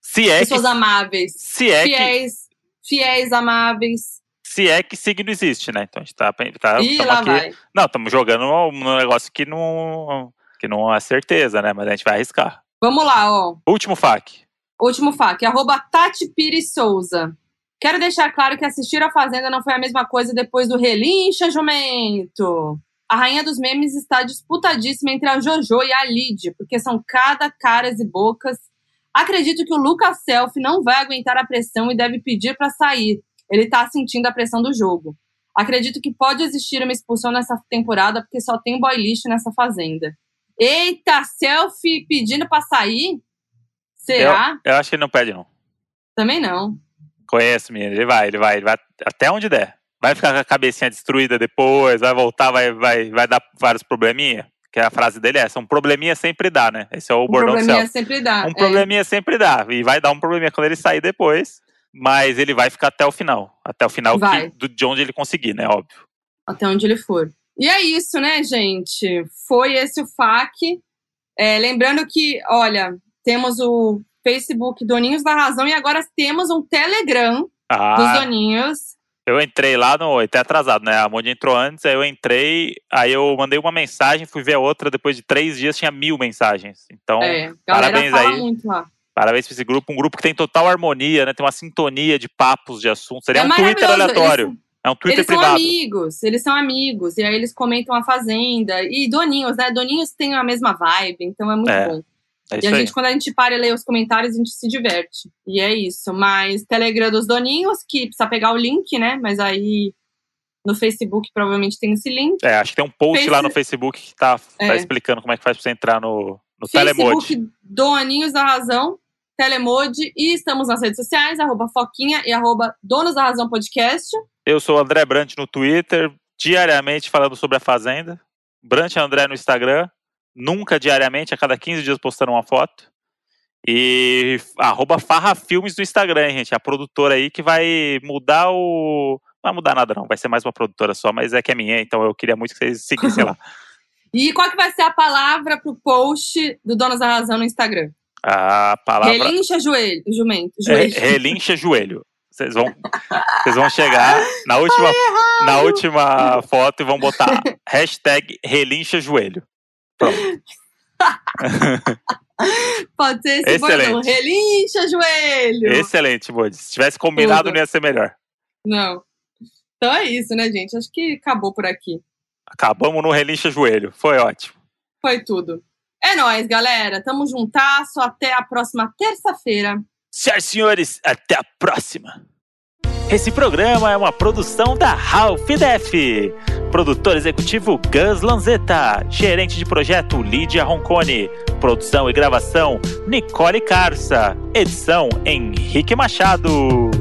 B: Se é
C: pessoas
B: que,
C: amáveis.
B: Se é
C: fiéis, que, fiéis, amáveis.
B: Se é que signo existe, né? Então a gente tá, tá
C: Ih, lá
B: aqui.
C: Vai.
B: Não, estamos jogando num negócio que não, que não é certeza, né? Mas a gente vai arriscar.
C: Vamos lá, ó.
B: Último FAQ.
C: Último FAQ, arroba Tati Pires Souza. Quero deixar claro que assistir a Fazenda não foi a mesma coisa depois do Relincha Jumento. A rainha dos memes está disputadíssima entre a Jojo e a Lid, porque são cada caras e bocas. Acredito que o Lucas Self não vai aguentar a pressão e deve pedir para sair. Ele está sentindo a pressão do jogo. Acredito que pode existir uma expulsão nessa temporada, porque só tem boy lixo nessa fazenda. Eita, selfie pedindo para sair? Será?
B: Eu, eu, acho que ele não pede, não.
C: Também não.
B: Conheço, menino. Ele vai, ele vai, ele vai até onde der. Vai ficar com a cabecinha destruída depois, vai voltar, vai, vai, vai dar vários probleminha. Que a frase dele é essa, um probleminha sempre dá, né? Esse é o
C: um
B: bordão do céu.
C: Um probleminha sempre dá.
B: Um é. probleminha sempre dá. E vai dar um probleminha quando ele sair depois. Mas ele vai ficar até o final. Até o final que, do, de onde ele conseguir, né? Óbvio.
C: Até onde ele for. E é isso, né, gente? Foi esse o FAQ. É, lembrando que, olha, temos o Facebook Doninhos da Razão e agora temos um Telegram
B: ah,
C: dos Doninhos.
B: Eu entrei lá no. Até atrasado, né? A Mondi entrou antes, aí eu entrei, aí eu mandei uma mensagem, fui ver a outra, depois de três dias tinha mil mensagens. Então,
C: é,
B: parabéns aí. Parabéns pra esse grupo, um grupo que tem total harmonia, né? Tem uma sintonia de papos, de assuntos. Seria
C: é
B: um Twitter aleatório.
C: Eles,
B: é um Twitter
C: eles
B: privado.
C: são amigos, eles são amigos. E aí eles comentam a Fazenda. E Doninhos, né? Doninhos tem a mesma vibe, então é muito
B: É,
C: bom.
B: É
C: E a
B: isso aí.
C: gente, quando a gente para e lê os comentários, a gente se diverte. E é isso. Mas Telegram dos Doninhos, que precisa pegar o link, né? Mas aí no Facebook provavelmente tem esse link.
B: É, acho que tem um post
C: Face-
B: lá no Facebook que tá, tá
C: É.
B: explicando como é que faz pra você entrar no, no Telemode.
C: Facebook Doninhos da Razão, Telemode. E estamos nas redes sociais, arroba Foquinha e arroba Donos da Razão Podcast.
B: Eu sou o André Brant no Twitter, diariamente falando sobre a Fazenda. Brant André no Instagram, nunca diariamente, a cada 15 dias postando uma foto. E arroba Farra Filmes no Instagram, hein, gente. A produtora aí que vai mudar o. Não vai mudar nada, não. Vai ser mais uma produtora só, mas é que é minha, então eu queria muito que vocês seguissem lá.
C: E qual que vai ser a palavra pro post do Donos da Razão no Instagram?
B: A palavra.
C: Relincha joelho, jumento,
B: É,
C: joelho.
B: relincha joelho. Vocês vão, vocês vão chegar na última, na última foto e vão botar hashtag relincha joelho. Pronto.
C: Pode ser esse
B: Excelente.
C: bordão. Relincha joelho.
B: Excelente, Modi. Se tivesse combinado,
C: Tudo.
B: não ia ser melhor.
C: Não. Então é isso, né, gente? Acho que acabou por aqui.
B: Acabamos no relincha joelho. Foi ótimo.
C: Foi tudo. É nóis, galera. Tamo juntasso. Até a próxima terça-feira.
B: Senhoras e senhores, até a próxima. Esse programa é uma produção da Ralph Def. Produtor executivo Gus Lanzetta. Gerente de projeto Lídia Roncone. Produção e gravação Nicole Carça. Edição Henrique Machado.